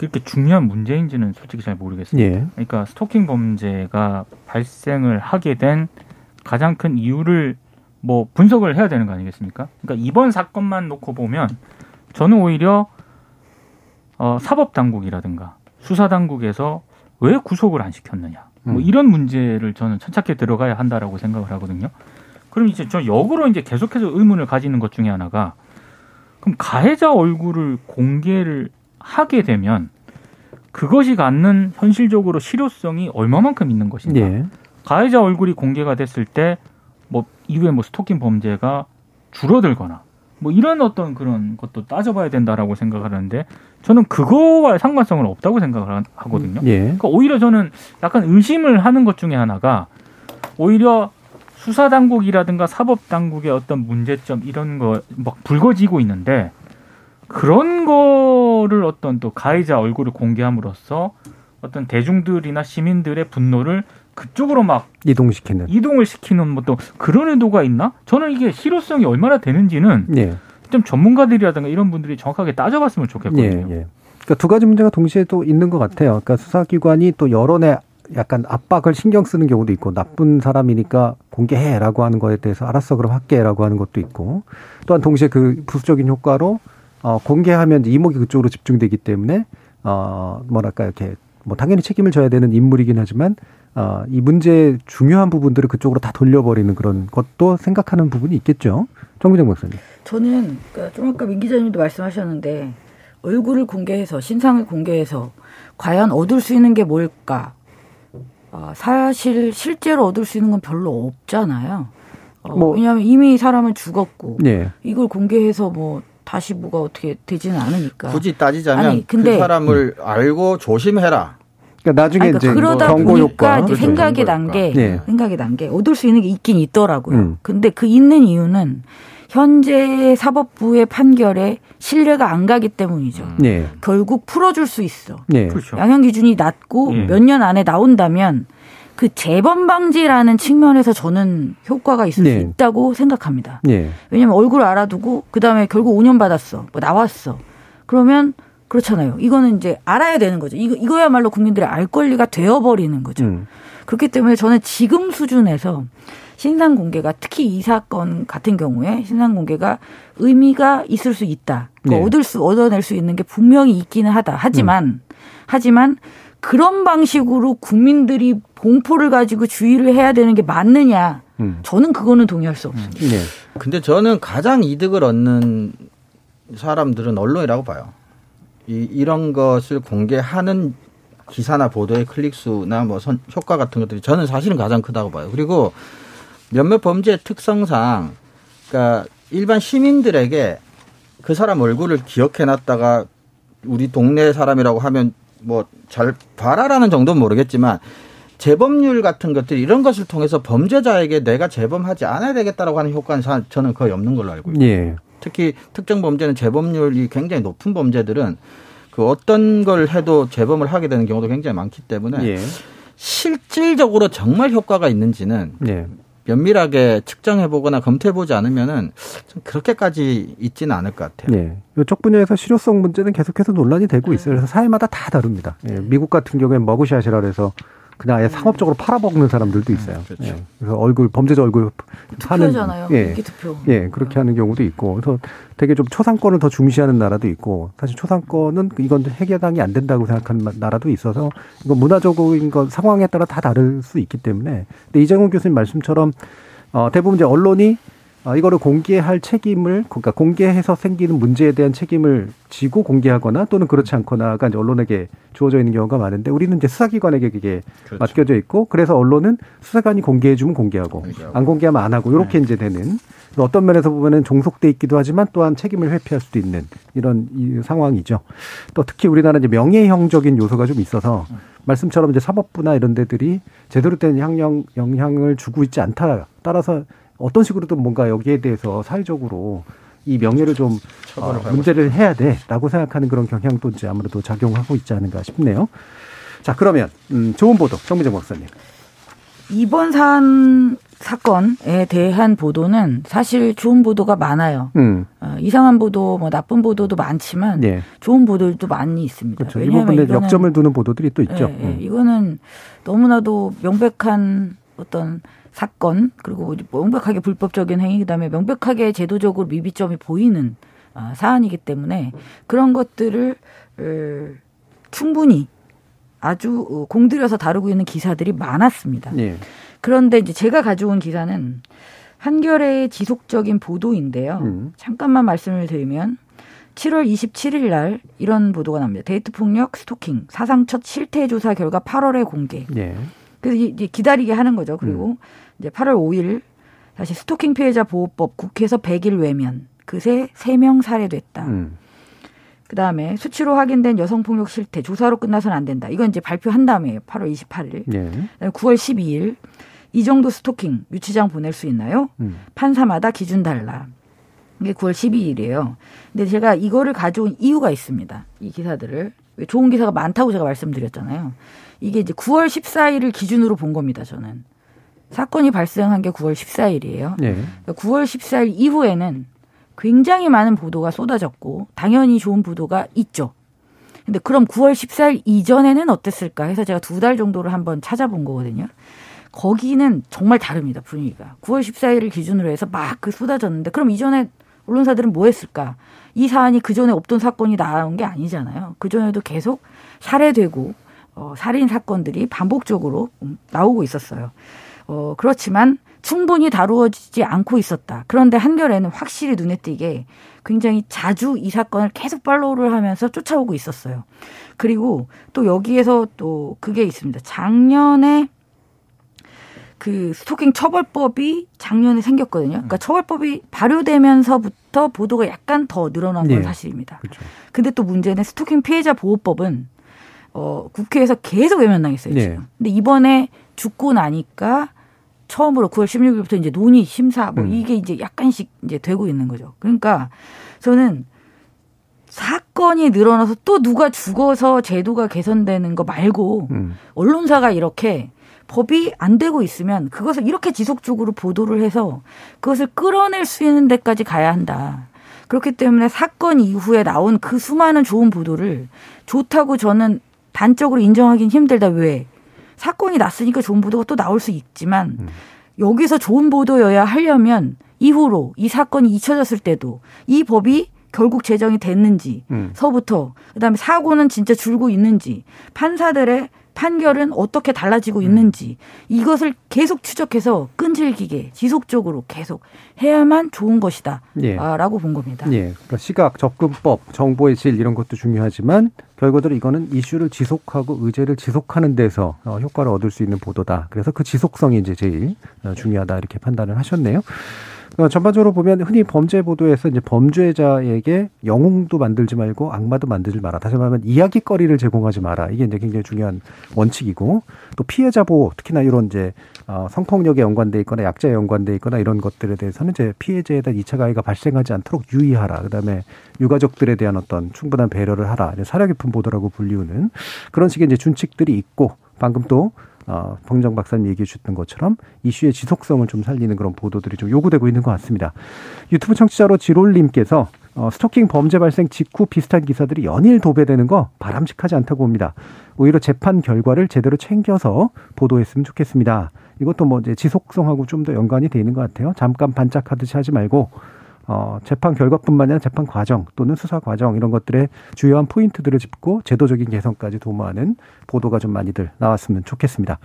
그렇게 중요한 문제인지는 솔직히 잘 모르겠어요. 예. 그러니까 스토킹 범죄가 발생을 하게 된 가장 큰 이유를 뭐 분석을 해야 되는 거 아니겠습니까? 그러니까 이번 사건만 놓고 보면 저는 오히려 어, 사법 당국이라든가 수사 당국에서 왜 구속을 안 시켰느냐 뭐 음. 이런 문제를 저는 천착해 들어가야 한다라고 생각을 하거든요. 그럼 이제 저 역으로 이제 계속해서 의문을 가지는 것 중에 하나가 그럼 가해자 얼굴을 공개를 하게 되면 그것이 갖는 현실적으로 실효성이 얼마만큼 있는 것인가. 네. 가해자 얼굴이 공개가 됐을 때 뭐 이후에 뭐 스토킹 범죄가 줄어들거나 뭐 이런 어떤 그런 것도 따져봐야 된다라고 생각을 하는데 저는 그거와 상관성은 없다고 생각을 하거든요. 예. 그러니까 오히려 저는 약간 의심을 하는 것 중에 하나가 오히려 수사 당국이라든가 사법 당국의 어떤 문제점 이런 거 막 불거지고 있는데 그런 거를 어떤 또 가해자 얼굴을 공개함으로써 어떤 대중들이나 시민들의 분노를 그쪽으로 막 이동시키는 이동을 시키는 뭐 또 그런 의도가 있나? 저는 이게 실효성이 얼마나 되는지는 예. 좀 전문가들이라든가 이런 분들이 정확하게 따져봤으면 좋겠거든요. 예, 예. 그러니까 두 가지 문제가 동시에 또 있는 것 같아요. 그러니까 수사기관이 또 여론에 약간 압박을 신경 쓰는 경우도 있고 나쁜 사람이니까 공개해라고 하는 거에 대해서 알았어 그럼 할게라고 하는 것도 있고 또한 동시에 그 부수적인 효과로 어, 공개하면 이목이 그쪽으로 집중되기 때문에 어, 뭐랄까 이렇게 뭐 당연히 책임을 져야 되는 인물이긴 하지만 어, 이 문제의 중요한 부분들을 그쪽으로 다 돌려버리는 그런 것도 생각하는 부분이 있겠죠. 정부장 박사님. 저는 그러니까 좀 아까 민 기자님도 말씀하셨는데 얼굴을 공개해서 신상을 공개해서 과연 얻을 수 있는 게 뭘까? 어, 사실 실제로 얻을 수 있는 건 별로 없잖아요. 어, 뭐, 왜냐하면 이미 사람은 죽었고 네. 이걸 공개해서 뭐 다시 뭐가 어떻게 되지는 않으니까. 굳이 따지자면 아니, 근데, 그 사람을 음. 알고 조심해라. 그러니까 나중에 아니, 그러니까 이제 그러다 경고 효과 이제 그렇죠. 생각이 난 게, 네. 생각이 난 게 얻을 수 있는 게 있긴 있더라고요. 음. 근데 그 있는 이유는 현재 사법부의 판결에 신뢰가 안 가기 때문이죠. 음. 네. 결국 풀어줄 수 있어. 네. 그렇죠. 양형 기준이 낮고 네. 몇년 안에 나온다면 그 재범 방지라는 측면에서 저는 효과가 있을 네. 수 있다고 생각합니다. 네. 왜냐하면 얼굴 알아두고 그 다음에 결국 5년 받았어, 뭐 나왔어. 그러면 그렇잖아요. 이거는 이제 알아야 되는 거죠. 이거 이거야말로 국민들의 알 권리가 되어 버리는 거죠. 음. 그렇기 때문에 저는 지금 수준에서 신상 공개가 특히 이 사건 같은 경우에 신상 공개가 의미가 있을 수 있다. 그러니까 네. 얻을 수 얻어낼 수 있는 게 분명히 있기는 하다. 하지만 음. 하지만 그런 방식으로 국민들이 공포를 가지고 주의를 해야 되는 게 맞느냐? 음. 저는 그거는 동의할 수 없습니다. 네. 근데 저는 가장 이득을 얻는 사람들은 언론이라고 봐요. 이, 이런 것을 공개하는 기사나 보도의 클릭 수나 뭐 선, 효과 같은 것들이 저는 사실은 가장 크다고 봐요. 그리고 몇몇 범죄 특성상 그러니까 일반 시민들에게 그 사람 얼굴을 기억해 놨다가 우리 동네 사람이라고 하면 뭐 잘 봐라라는 정도는 모르겠지만 재범률 같은 것들 이런 것을 통해서 범죄자에게 내가 재범하지 않아야 되겠다라고 하는 효과는 저는 거의 없는 걸로 알고 있습니다. 예. 특히 특정 범죄는 재범률이 굉장히 높은 범죄들은 그 어떤 걸 해도 재범을 하게 되는 경우도 굉장히 많기 때문에 예. 실질적으로 정말 효과가 있는지는 예. 면밀하게 측정해 보거나 검토해 보지 않으면은 좀 그렇게까지 있지는 않을 것 같아요. 네. 이쪽 분야에서 실효성 문제는 계속해서 논란이 되고 있어요. 그래서 사회마다 다 다릅니다. 예. 미국 같은 경우에는 머그샷이라 그래서 그냥 아예 상업적으로 팔아먹는 사람들도 있어요. 음, 그렇죠. 예. 그래서 얼굴 범죄자 얼굴 하는 잖아요 예. 투표. 예, 그렇게 하는 경우도 있고 그래서 되게 좀 초상권을 더 중시하는 나라도 있고 사실 초상권은 이건 해결당이 안 된다고 생각하는 나라도 있어서 이건 문화적인 것 상황에 따라 다 다를 수 있기 때문에 근데 이정훈 교수님 말씀처럼 어 대부분 이제 언론이 아, 이거를 공개할 책임을 그러니까 공개해서 생기는 문제에 대한 책임을 지고 공개하거나 또는 그렇지 않거나가 이제 언론에게 주어져 있는 경우가 많은데 우리는 이제 수사기관에게 그게 그렇죠. 맡겨져 있고 그래서 언론은 수사관이 공개해 주면 공개하고, 공개하고, 안 공개하면 안 하고 이렇게 네. 이제 되는 어떤 면에서 보면은 종속돼 있기도 하지만 또한 책임을 회피할 수도 있는 이런 이 상황이죠. 또 특히 우리나라 이제 명예형적인 요소가 좀 있어서 말씀처럼 이제 사법부나 이런 데들이 제대로 된 향령 영향을 주고 있지 않다. 따라서 어떤 식으로든 뭔가 여기에 대해서 사회적으로 이 명예를 좀 어, 문제를 해야 돼라고 생각하는 그런 경향도 이제 아무래도 작용하고 있지 않은가 싶네요. 자 그러면 음, 좋은 보도 정미정 박사님. 이번 산 사건에 대한 보도는 사실 좋은 보도가 많아요. 음. 어, 이상한 보도, 뭐 나쁜 보도도 많지만 예. 좋은 보도도 많이 있습니다. 그렇죠. 왜냐하면 이 부분에 역점을 두는 보도들이 또 있죠. 예, 예. 음. 이거는 너무나도 명백한 어떤 사건 그리고 명백하게 불법적인 행위 그다음에 명백하게 제도적으로 미비점이 보이는 아, 사안이기 때문에 그런 것들을 충분히 아주 어, 공들여서 다루고 있는 기사들이 많았습니다. 네. 그런데 이제 제가 가져온 기사는 한겨레의 지속적인 보도인데요. 음. 잠깐만 말씀을 드리면 7월 27일 날 이런 보도가 납니다. 데이트 폭력 스토킹 사상 첫 실태 조사 결과 8월에 공개. 네. 그래서 이제 기다리게 하는 거죠. 그리고 음. 이제 8월 5일 다시 스토킹 피해자 보호법 국회에서 100일 외면 그새 3명 살해됐다. 음. 그 다음에 수치로 확인된 여성폭력 실태 조사로 끝나서는 안 된다. 이건 이제 발표한 다음에 8월 28일. 네. 9월 12일 이 정도 스토킹 유치장 보낼 수 있나요? 음. 판사마다 기준 달라. 이게 9월 12일이에요. 근데 제가 이거를 가져온 이유가 있습니다. 이 기사들을. 좋은 기사가 많다고 제가 말씀드렸잖아요. 이게 이제 9월 14일을 기준으로 본 겁니다, 저는. 사건이 발생한 게 9월 14일이에요. 네. 9월 그러니까 14일 이후에는 굉장히 많은 보도가 쏟아졌고 당연히 좋은 보도가 있죠. 근데 그럼 9월 14일 이전에는 어땠을까 해서 제가 두 달 정도를 한번 찾아본 거거든요. 거기는 정말 다릅니다, 분위기가. 9월 14일을 기준으로 해서 막 그 쏟아졌는데 그럼 이전에 언론사들은 뭐 했을까? 이 사안이 그 전에 없던 사건이 나온 게 아니잖아요. 그 전에도 계속 살해되고 어, 살인 사건들이 반복적으로 나오고 있었어요. 어, 그렇지만 충분히 다루어지지 않고 있었다. 그런데 한겨레는 확실히 눈에 띄게 굉장히 자주 이 사건을 계속 팔로우를 하면서 쫓아오고 있었어요. 그리고 또 여기에서 또 그게 있습니다. 작년에 그 스토킹 처벌법이 작년에 생겼거든요. 그러니까 처벌법이 발효되면서부터 보도가 약간 더 늘어난 건 네. 사실입니다. 그렇죠. 근데 또 문제는 스토킹 피해자 보호법은 어 국회에서 계속 외면당했어요. 네. 지금. 근데 이번에 죽고 나니까 처음으로 9월 16일부터 이제 논의 심사 뭐 음. 이게 이제 약간씩 이제 되고 있는 거죠. 그러니까 저는 사건이 늘어나서 또 누가 죽어서 제도가 개선되는 거 말고 음. 언론사가 이렇게 법이 안 되고 있으면 그것을 이렇게 지속적으로 보도를 해서 그것을 끌어낼 수 있는 데까지 가야 한다. 그렇기 때문에 사건 이후에 나온 그 수많은 좋은 보도를 좋다고 저는 단적으로 인정하기는 힘들다. 왜? 사건이 났으니까 좋은 보도가 또 나올 수 있지만 음. 여기서 좋은 보도여야 하려면 이후로 이 사건이 잊혀졌을 때도 이 법이 결국 제정이 됐는지 음. 서부터 그다음에 사고는 진짜 줄고 있는지 판사들의 판결은 어떻게 달라지고 음. 있는지 이것을 계속 추적해서 끈질기게 지속적으로 계속 해야만 좋은 것이다. 예. 라고 본 겁니다. 예. 그러니까 시각, 접근법, 정보의 질 이런 것도 중요하지만 결과적으로 이거는 이슈를 지속하고 의제를 지속하는 데서 어, 효과를 얻을 수 있는 보도다. 그래서 그 지속성이 이제 제일 어, 중요하다 이렇게 판단을 하셨네요. 어, 전반적으로 보면 흔히 범죄 보도에서 이제 범죄자에게 영웅도 만들지 말고 악마도 만들지 마라. 다시 말하면 이야기거리를 제공하지 마라. 이게 이제 굉장히 중요한 원칙이고 또 피해자 보호 특히나 이런 이제 어, 성폭력에 연관돼 있거나 약자에 연관돼 있거나 이런 것들에 대해서는 이제 피해자에 대한 이차 가해가 발생하지 않도록 유의하라. 그다음에 유가족들에 대한 어떤 충분한 배려를 하라. 사려 깊은 보도라고 불리우는 그런 식의 이제 준칙들이 있고 방금 또 어, 봉정 박사님 얘기해 주셨던 것처럼 이슈의 지속성을 좀 살리는 그런 보도들이 좀 요구되고 있는 것 같습니다. 유튜브 청취자로 지롤님께서 어, 스토킹 범죄 발생 직후 비슷한 기사들이 연일 도배되는 거 바람직하지 않다고 봅니다. 오히려 재판 결과를 제대로 챙겨서 보도했으면 좋겠습니다. 이것도 뭐 이제 지속성하고 좀 더 연관이 돼 있는 것 같아요. 잠깐 반짝하듯이 하지 말고 어, 재판 결과뿐만 아니라 재판 과정 또는 수사 과정 이런 것들의 주요한 포인트들을 짚고 제도적인 개선까지 도모하는 보도가 좀 많이들 나왔으면 좋겠습니다.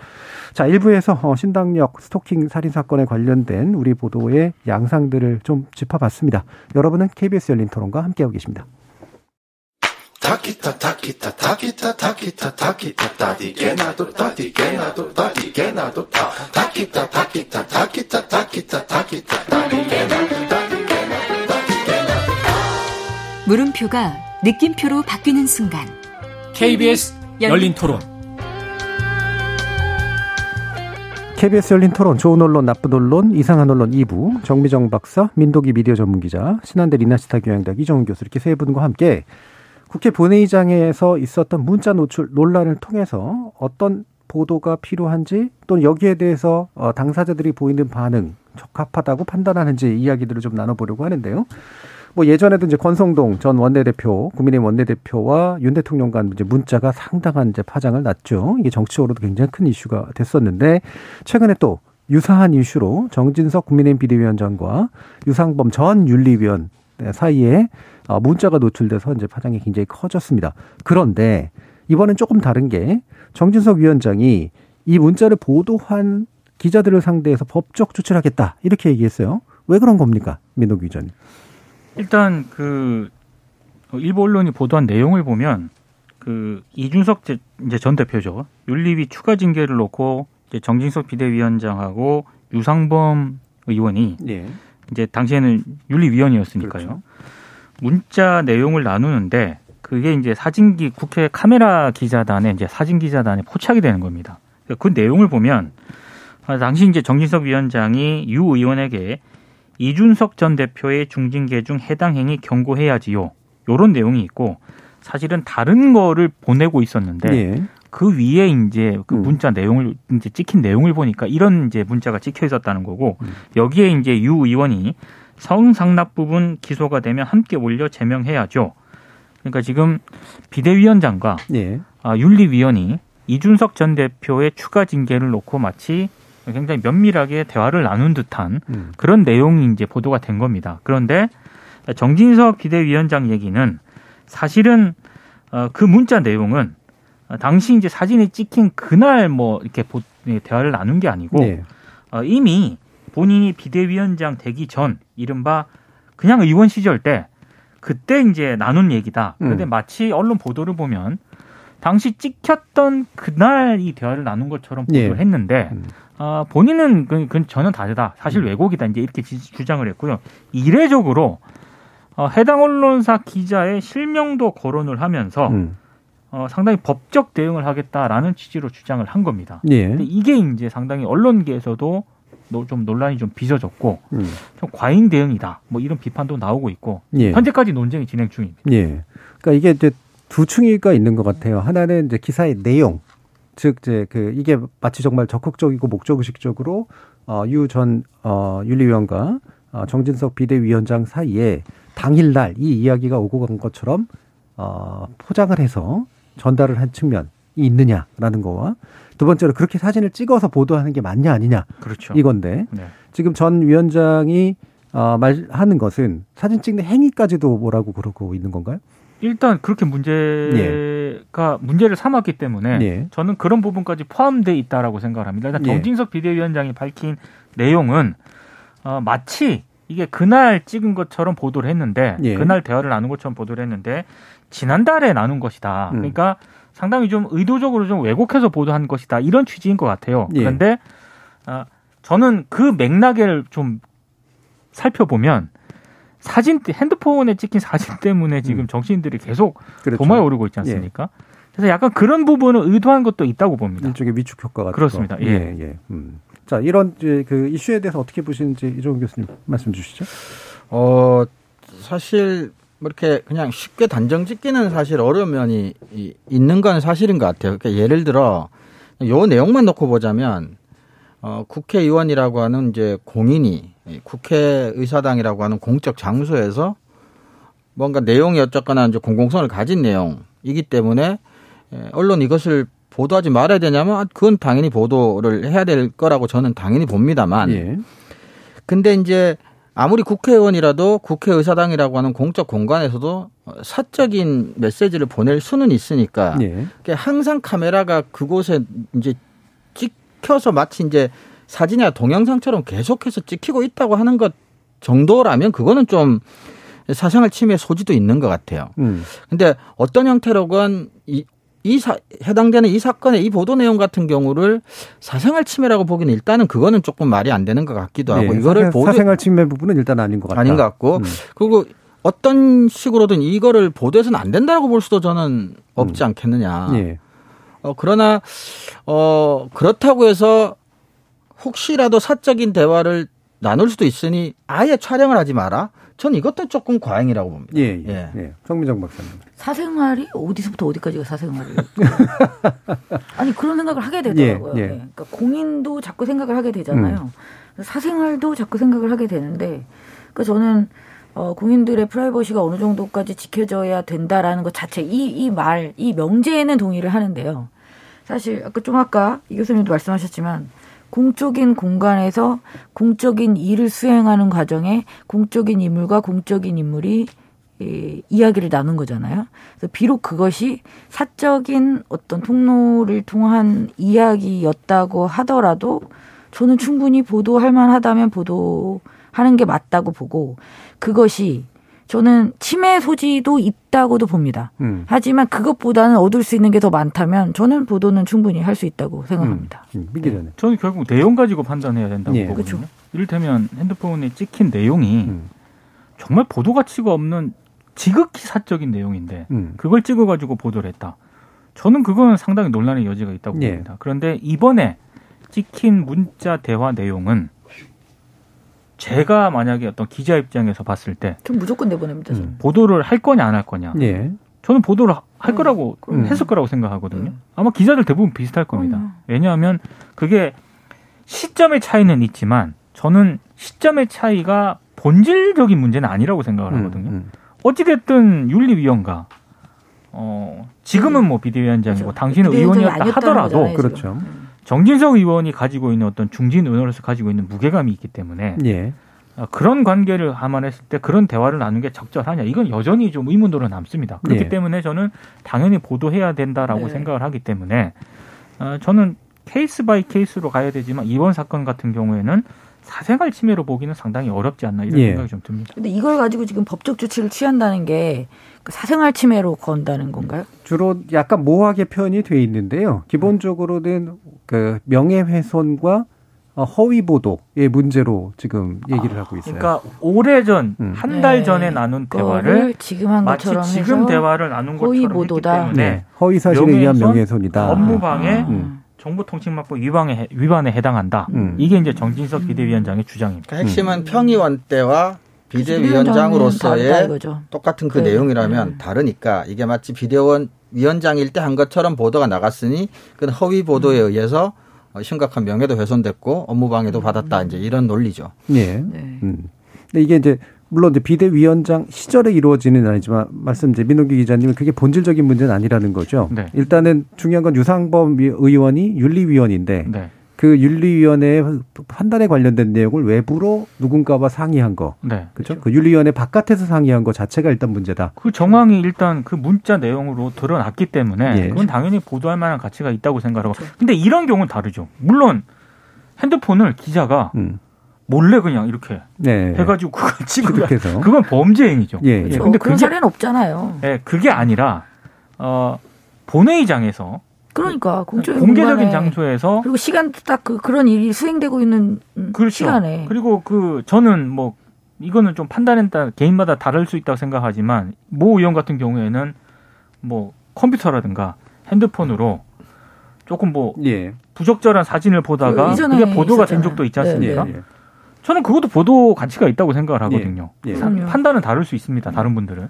자, 1부에서 어, 신당역 스토킹 살인 사건에 관련된 우리 보도의 양상들을 좀 짚어봤습니다. 여러분은 KBS 열린 토론과 함께하고 계십니다. 물음표가 느낌표로 바뀌는 순간. KBS 열린 토론. KBS 열린 토론 좋은 언론 나쁜 언론 이상한 언론 2부. 정미정 박사 민도기 미디어 전문기자 신한대 리나시타 교양대학 이정훈 교수 이렇게 세 분과 함께 국회 본회의장에서 있었던 문자 노출 논란을 통해서 어떤 보도가 필요한지 또는 여기에 대해서 어, 당사자들이 보이는 반응 적합하다고 판단하는지 이야기들을 좀 나눠보려고 하는데요. 뭐 예전에도 이제 권성동 전 원내대표, 국민의힘 원내대표와 윤 대통령 간 이제 문자가 상당한 이제 파장을 났죠. 이게 정치적으로도 굉장히 큰 이슈가 됐었는데 최근에 또 유사한 이슈로 정진석 국민의힘 비대위원장과 유상범 전 윤리위원 사이에 어, 문자가 노출돼서 이제 파장이 굉장히 커졌습니다. 그런데 이번엔 조금 다른 게 정진석 위원장이 이 문자를 보도한 기자들을 상대해서 법적 조치를 하겠다 이렇게 얘기했어요. 왜 그런 겁니까, 민노 기자님? 일단 그 일부 언론이 보도한 내용을 보면 그 이준석 이제 전 대표죠. 윤리위 추가 징계를 놓고 이제 정진석 비대위원장하고 유상범 의원이 네. 이제 당시에는 윤리위원이었으니까요. 그렇죠. 문자 내용을 나누는데 그게 이제 사진기 국회 카메라 기자단에 이제 사진 기자단에 포착이 되는 겁니다. 그 내용을 보면 당시 이제 정진석 위원장이 유 의원에게 이준석 전 대표의 중징계 중 해당 행위 경고해야지요. 요런 내용이 있고 사실은 다른 거를 보내고 있었는데 예. 그 위에 이제 그 음. 문자 음. 내용을 이제 찍힌 내용을 보니까 이런 이제 문자가 찍혀 있었다는 거고 음. 여기에 이제 유 의원이 성상납 부분 기소가 되면 함께 올려 제명해야죠. 그러니까 지금 비대위원장과 예. 아, 윤리위원이 이준석 전 대표의 추가 징계를 놓고 마치 굉장히 면밀하게 대화를 나눈 듯한 음. 그런 내용이 이제 보도가 된 겁니다. 그런데 정진석 비대위원장 얘기는 사실은 어, 그 문자 내용은 당시 이제 사진이 찍힌 그날 뭐 이렇게 예, 대화를 나눈 게 아니고 네. 어, 이미 본인이 비대위원장 되기 전 이른바 그냥 의원 시절 때 그때 이제 나눈 얘기다. 그런데 음. 마치 언론 보도를 보면 당시 찍혔던 그날 이 대화를 나눈 것처럼 보도를 예. 했는데 음. 어, 본인은 그, 그 전혀 다르다. 사실 음. 왜곡이다. 이제 이렇게 주장을 했고요. 이례적으로 어, 해당 언론사 기자의 실명도 거론을 하면서 음. 어, 상당히 법적 대응을 하겠다라는 취지로 주장을 한 겁니다. 예. 근데 이게 이제 상당히 언론계에서도 좀 논란이 좀 빚어졌고 음. 좀 과잉 대응이다. 뭐 이런 비판도 나오고 있고 예. 현재까지 논쟁이 진행 중입니다. 예. 그러니까 이게 이제 두 층위가 있는 것 같아요. 하나는 이제 기사의 내용, 즉 이제 그 이게 마치 정말 적극적이고 목적의식적으로 어유전 어, 윤리위원과 어, 정진석 비대위원장 사이에 당일날 이 이야기가 오고 간 것처럼 어, 포장을 해서 전달을 한 측면이 있느냐라는 거와 두 번째로 그렇게 사진을 찍어서 보도하는 게 맞냐 아니냐 그렇죠. 이건데 네. 지금 전 위원장이 어, 말하는 것은 사진 찍는 행위까지도 뭐라고 그러고 있는 건가요? 일단 그렇게 문제가 예. 문제를 삼았기 때문에 예. 저는 그런 부분까지 포함돼 있다라고 생각을 합니다. 일단 예. 정진석 비대위원장이 밝힌 내용은 어, 마치 이게 그날 찍은 것처럼 보도를 했는데 예. 그날 대화를 나눈 것처럼 보도를 했는데 지난달에 나눈 것이다. 음. 그러니까 상당히 좀 의도적으로 좀 왜곡해서 보도한 것이다. 이런 취지인 것 같아요. 예. 그런데 어, 저는 그 맥락을 좀 살펴보면 사진 핸드폰에 찍힌 사진 [LAUGHS] 때문에 지금 음. 정치인들이 계속 그렇죠. 도마에 오르고 있지 않습니까? 예. 그래서 약간 그런 부분을 의도한 것도 있다고 봅니다. 일종의 위축 효과가 그렇습니다. 예, 예. 예. 음. 자 이런 그 이슈에 대해서 어떻게 보시는지 이종훈 교수님 말씀 주시죠. 어 사실 뭐 이렇게 그냥 쉽게 단정 짓기는 사실 어려운 면이 있는 건 사실인 것 같아요. 그러니까 예를 들어 요 내용만 놓고 보자면 어 국회의원이라고 하는 이제 공인이 국회의사당이라고 하는 공적 장소에서 뭔가 내용이 어쨌거나 이제 공공성을 가진 내용이기 때문에 언론 이것을 보도하지 말아야 되냐면 아, 그건 당연히 보도를 해야 될 거라고 저는 당연히 봅니다만. 예. 근데 이제 아무리 국회의원이라도 국회의사당이라고 하는 공적 공간에서도 사적인 메시지를 보낼 수는 있으니까 예. 항상 카메라가 그곳에 이제 찍혀서 마치 이제 사진이나 동영상처럼 계속해서 찍히고 있다고 하는 것 정도라면 그거는 좀 사생활 침해 소지도 있는 것 같아요. 음. 근데 어떤 형태로건 이, 이 사, 해당되는 이 사건의 이 보도 내용 같은 경우를 사생활 침해라고 보기는 일단은 그거는 조금 말이 안 되는 것 같기도 하고 네, 이거를 보도 사생활 침해 부분은 일단 아닌 것 같다. 아닌 것 같고 음. 그리고 어떤 식으로든 이거를 보도해서는 안 된다고 볼 수도 저는 없지 음. 않겠느냐. 네. 어, 그러나 어 그렇다고 해서 혹시라도 사적인 대화를 나눌 수도 있으니 아예 촬영을 하지 마라. 전 이것도 조금 과잉이라고 봅니다. 예, 예. 예. 예. 성민정 박사님. 사생활이 어디서부터 어디까지가 사생활이에요? [LAUGHS] 아니 그런 생각을 하게 되더라고요. 예, 예. 예. 그러니까 공인도 자꾸 생각을 하게 되잖아요. 음. 사생활도 자꾸 생각을 하게 되는데, 그러니까 저는 어, 공인들의 프라이버시가 어느 정도까지 지켜져야 된다라는 것 자체, 이, 이 말, 이 명제에는 동의를 하는데요. 사실, 아까 좀 아까 이 교수님도 말씀하셨지만, 공적인 공간에서 공적인 일을 수행하는 과정에 공적인 인물과 공적인 인물이 이, 이야기를 나눈 거잖아요. 그래서 비록 그것이 사적인 어떤 통로를 통한 이야기였다고 하더라도 저는 충분히 보도할 만하다면 보도하는 게 맞다고 보고 그것이 저는 치매 소지도 있다고도 봅니다. 음. 하지만 그것보다는 얻을 수 있는 게 더 많다면 저는 보도는 충분히 할 수 있다고 생각합니다. 음. 음. 네. 저는 결국 내용 가지고 판단해야 된다고 예. 보거든요. 그렇죠. 이를테면 핸드폰에 찍힌 내용이 음. 정말 보도 가치가 없는 지극히 사적인 내용인데 음. 그걸 찍어가지고 보도를 했다. 저는 그건 상당히 논란의 여지가 있다고 예. 봅니다. 그런데 이번에 찍힌 문자 대화 내용은 제가 만약에 어떤 기자 입장에서 봤을 때, 좀 무조건 내보냅니다. 음, 보도를 할 거냐 안 할 거냐. 예. 저는 보도를 할 음, 거라고 음. 했을 거라고 생각하거든요. 음. 아마 기자들 대부분 비슷할 겁니다. 왜냐하면 그게 시점의 차이는 있지만 저는 시점의 차이가 본질적인 문제는 아니라고 생각을 음, 하거든요. 음. 어찌됐든 윤리위원과 어, 지금은 뭐 비대위원장이고 그렇죠. 당신은 의원이었다 하더라도 그렇죠. 정진석 의원이 가지고 있는 어떤 중진 의원으로서 가지고 있는 무게감이 있기 때문에 예. 어, 그런 관계를 감안했을 때 그런 대화를 나누는 게 적절하냐 이건 여전히 좀 의문으로 남습니다. 그렇기 예. 때문에 저는 당연히 보도해야 된다라고 네. 생각을 하기 때문에 어, 저는 case by case로 가야 되지만 이번 사건 같은 경우에는 사생활 침해로 보기는 상당히 어렵지 않나 이런 예. 생각이 좀 듭니다. 근데 이걸 가지고 지금 법적 조치를 취한다는 게그 사생활 침해로 건다는 건가요? 주로 약간 모호하게 표현이 돼 있는데요. 기본적으로는 그 명예훼손과 어, 허위 보도의 문제로 지금 얘기를 아, 하고 있어요. 그러니까 오래전 음. 한달 네. 전에 나눈 대화를 지금 한 마치 지금 대화를 나눈 것처럼 허위 보도다. 했기 때문에 네. 허위 사실에 의한 명예훼손이다. 업무방해 음. 정보통신망법 위반에, 위반에 해당한다. 음. 이게 이제 정진석 비대위원장의 주장입니다. 그러니까 핵심은 음. 평의원 때와 비대위원장으로서의 똑같은 그 네. 내용이라면 네. 다르니까 이게 마치 비대위원 위원장일 때 한 것처럼 보도가 나갔으니 그 허위 보도에 음. 의해서 심각한 명예도 훼손됐고 업무방해도 받았다 이제 이런 논리죠. 예. 네. 음. 근데 이게 이제 물론 이제 비대위원장 시절에 이루어지는 아니지만 말씀 이제 민동기 기자님은 그게 본질적인 문제는 아니라는 거죠. 네. 일단은 중요한 건 유상범 의원이 윤리위원인데 네. 그 윤리위원회 판단에 관련된 내용을 외부로 누군가와 상의한 거, 네. 그렇죠? 그 윤리위원회 바깥에서 상의한 거 자체가 일단 문제다. 그 정황이 일단 그 문자 내용으로 드러났기 때문에 예. 그건 당연히 보도할 만한 가치가 있다고 생각하고. 그렇죠. 근데 이런 경우는 다르죠. 물론 핸드폰을 기자가 음. 몰래 그냥 이렇게 네. 해가지고 그걸 [LAUGHS] 찍으면 그건 범죄 행위죠. 예. 그렇죠. 근데 그런 사례는 없잖아요. 예, 그게 아니라 어 본회의장에서 그러니까 공적인 공개적인 장소에서 그리고 시간 딱그 그런 일이 수행되고 있는 그렇죠. 시간에 그리고 그 저는 뭐 이거는 좀 판단에 따라 개인마다 다를 수 있다고 생각하지만 모 의원 같은 경우에는 뭐 컴퓨터라든가 핸드폰으로 조금 뭐 예. 부적절한 사진을 보다가 그 그게 보도가 있었잖아요. 된 적도 있지 않습니까? 네, 네. 저는 그것도 보도 가치가 있다고 생각을 하거든요. 예. 예. 판단은 다를 수 있습니다. 다른 분들은.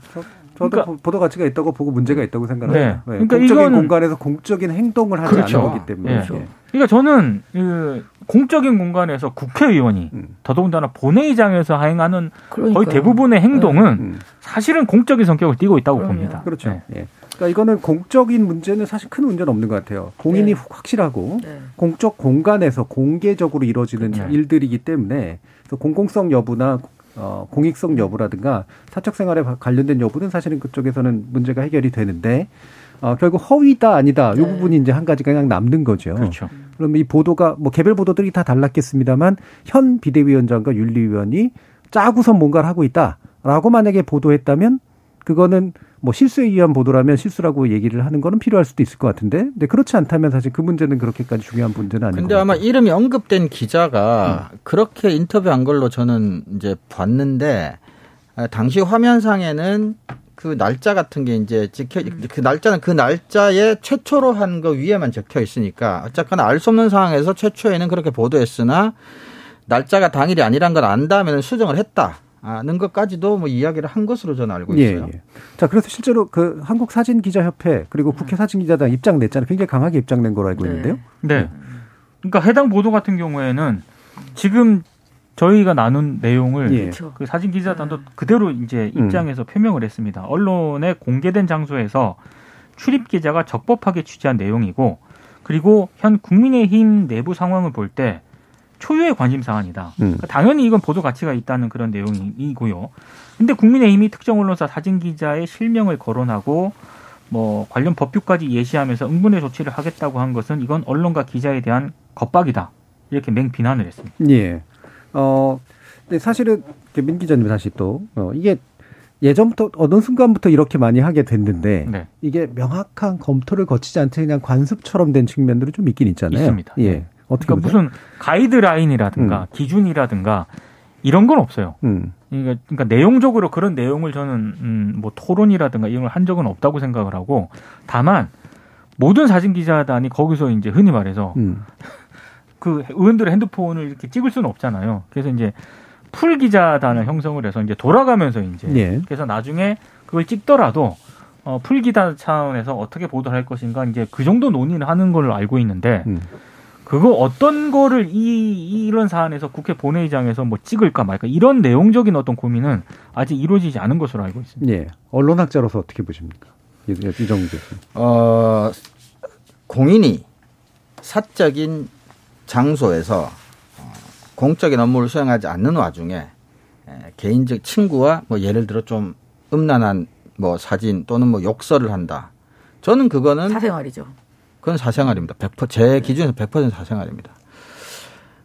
저, 도 그러니까, 보도 가치가 있다고 보고 문제가 있다고 생각해요. 네. 네. 그러니까 공적인 이건, 공간에서 공적인 행동을 하지 그렇죠. 않은 거기 때문에. 예. 그러니까 저는 그 공적인 공간에서 국회의원이 음. 더더군다나 본회의장에서 하행하는 그러니까요. 거의 대부분의 행동은 네. 음. 사실은 공적인 성격을 띠고 있다고 그럼요. 봅니다. 그렇죠. 네. 예. 그러니까 이거는 공적인 문제는 사실 큰 문제는 없는 것 같아요. 공인이 네. 확실하고 네. 공적 공간에서 공개적으로 이루어지는 그렇죠. 일들이기 때문에 공공성 여부나 어, 공익성 여부라든가 사적 생활에 관련된 여부는 사실은 그쪽에서는 문제가 해결이 되는데 어, 결국 허위다 아니다 이 네. 부분이 이제 한 가지가 그냥 남는 거죠. 그렇죠. 그럼 이 보도가 뭐 개별 보도들이 다 달랐겠습니다만 현 비대위원장과 윤리위원이 짜고선 뭔가를 하고 있다라고 만약에 보도했다면 그거는 뭐 실수에 의한 보도라면 실수라고 얘기를 하는 거는 필요할 수도 있을 것 같은데, 근데 그렇지 않다면 사실 그 문제는 그렇게까지 중요한 문제는 아니고. 근데 아마 이름이 언급된 기자가 음. 그렇게 인터뷰한 걸로 저는 이제 봤는데 아, 당시 화면상에는 그 날짜 같은 게 이제 찍혀 그 날짜는 그 날짜에 최초로 한 거 위에만 적혀 있으니까 어쨌거나 알 수 없는 상황에서 최초에는 그렇게 보도했으나 날짜가 당일이 아니란 걸 안다면 수정을 했다. 는 것까지도 뭐 이야기를 한 것으로 저는 알고 예, 있어요. 예, 예. 자, 그래서 실제로 그 한국 사진 기자 협회 그리고 국회 사진 기자단 입장 냈잖아요. 굉장히 강하게 입장낸 거로 알고 네. 있는데요. 네. 그러니까 해당 보도 같은 경우에는 지금 저희가 나눈 내용을 예. 그 사진 기자단도 그대로 이제 음. 입장에서 음. 표명을 했습니다. 언론에 공개된 장소에서 출입 기자가 적법하게 취재한 내용이고 그리고 현 국민의힘 내부 상황을 볼 때 초유의 관심 사안이다. 음. 그러니까 당연히 이건 보도 가치가 있다는 그런 내용이고요. 근데 국민의힘이 특정 언론사 사진 기자의 실명을 거론하고 뭐 관련 법규까지 예시하면서 응분의 조치를 하겠다고 한 것은 이건 언론과 기자에 대한 겁박이다. 이렇게 맹 비난을 했습니다. 예. 어, 근데 사실은 민 기자님 다시 또 어, 이게 예전부터 어느 순간부터 이렇게 많이 하게 됐는데 네. 이게 명확한 검토를 거치지 않고 그냥 관습처럼 된 측면들이 좀 있긴 있잖아요. 있습니다. 예. 네. 어떻게 그러니까 무슨 가이드라인이라든가 음. 기준이라든가 이런 건 없어요. 음. 그러니까, 그러니까, 내용적으로 그런 내용을 저는 음, 뭐 토론이라든가 이런 걸 한 적은 없다고 생각을 하고 다만 모든 사진 기자단이 거기서 이제 흔히 말해서 음. [LAUGHS] 그 의원들의 핸드폰을 이렇게 찍을 수는 없잖아요. 그래서 이제 풀 기자단을 형성을 해서 이제 돌아가면서 이제 예. 그래서 나중에 그걸 찍더라도 어, 풀 기자 차원에서 어떻게 보도할 를 것인가 이제 그 정도 논의를 하는 걸로 알고 있는데 음. 그거 어떤 거를 이 이런 사안에서 국회 본회의장에서 뭐 찍을까 말까 이런 내용적인 어떤 고민은 아직 이루어지지 않은 것으로 알고 있습니다. 예. 언론학자로서 어떻게 보십니까? 교수. 어, 공인이 사적인 장소에서 어, 공적인 업무를 수행하지 않는 와중에 개인적 친구와 뭐 예를 들어 좀 음란한 뭐 사진 또는 뭐 욕설을 한다. 저는 그거는 사생활이죠. 그건 사생활입니다. 100%제 기준에서 100% 사생활입니다.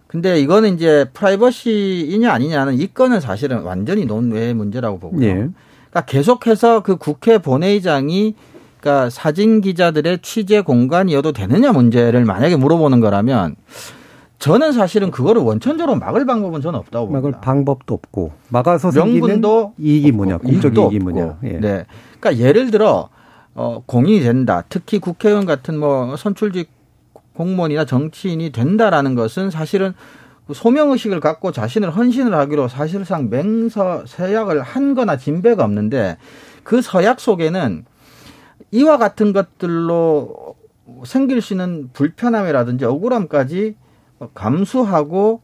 근데 이거는 이제 프라이버시이냐 아니냐는 이 건은 사실은 완전히 논외의 문제라고 보고요. 예. 그러니까 계속해서 그 국회 본회의장이 그러니까 사진 기자들의 취재 공간이어도 되느냐 문제를 만약에 물어보는 거라면 저는 사실은 그거를 원천적으로 막을 방법은 저는 없다고 봅니다. 막을 방법도 없고 막아서 명분도 이익이 뭐냐, 공적 이익이 뭐냐. 예. 네. 그러니까 예를 들어 어, 공인이 된다. 특히 국회의원 같은 뭐 선출직 공무원이나 정치인이 된다라는 것은 사실은 그 소명의식을 갖고 자신을 헌신을 하기로 사실상 맹서 서약을 한 거나 진배가 없는데 그 서약 속에는 이와 같은 것들로 생길 수 있는 불편함이라든지 억울함까지 감수하고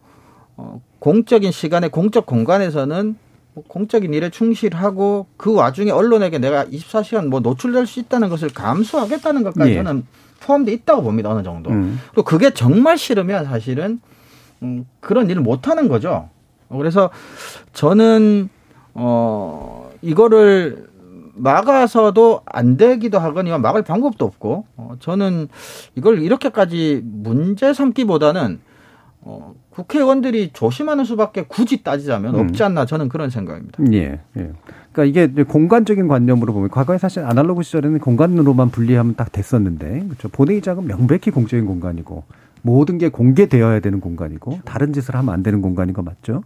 어, 공적인 시간에 공적 공간에서는 뭐 공적인 일에 충실하고 그 와중에 언론에게 내가 24시간 뭐 노출될 수 있다는 것을 감수하겠다는 것까지 예. 저는 포함돼 있다고 봅니다 어느 정도. 음. 또 그게 정말 싫으면 사실은 음, 그런 일을 못 하는 거죠. 그래서 저는 어 이거를 막아서도 안 되기도 하거니와 막을 방법도 없고 어, 저는 이걸 이렇게까지 문제 삼기보다는 어, 국회의원들이 조심하는 수밖에 굳이 따지자면 음. 없지 않나 저는 그런 생각입니다. 예. 예. 그러니까 이게 공간적인 관념으로 보면 과거에 사실 아날로그 시절에는 공간으로만 분리하면 딱 됐었는데 그렇죠. 본회의장은 명백히 공적인 공간이고 모든 게 공개되어야 되는 공간이고 그렇죠. 다른 짓을 하면 안 되는 공간인 거 맞죠?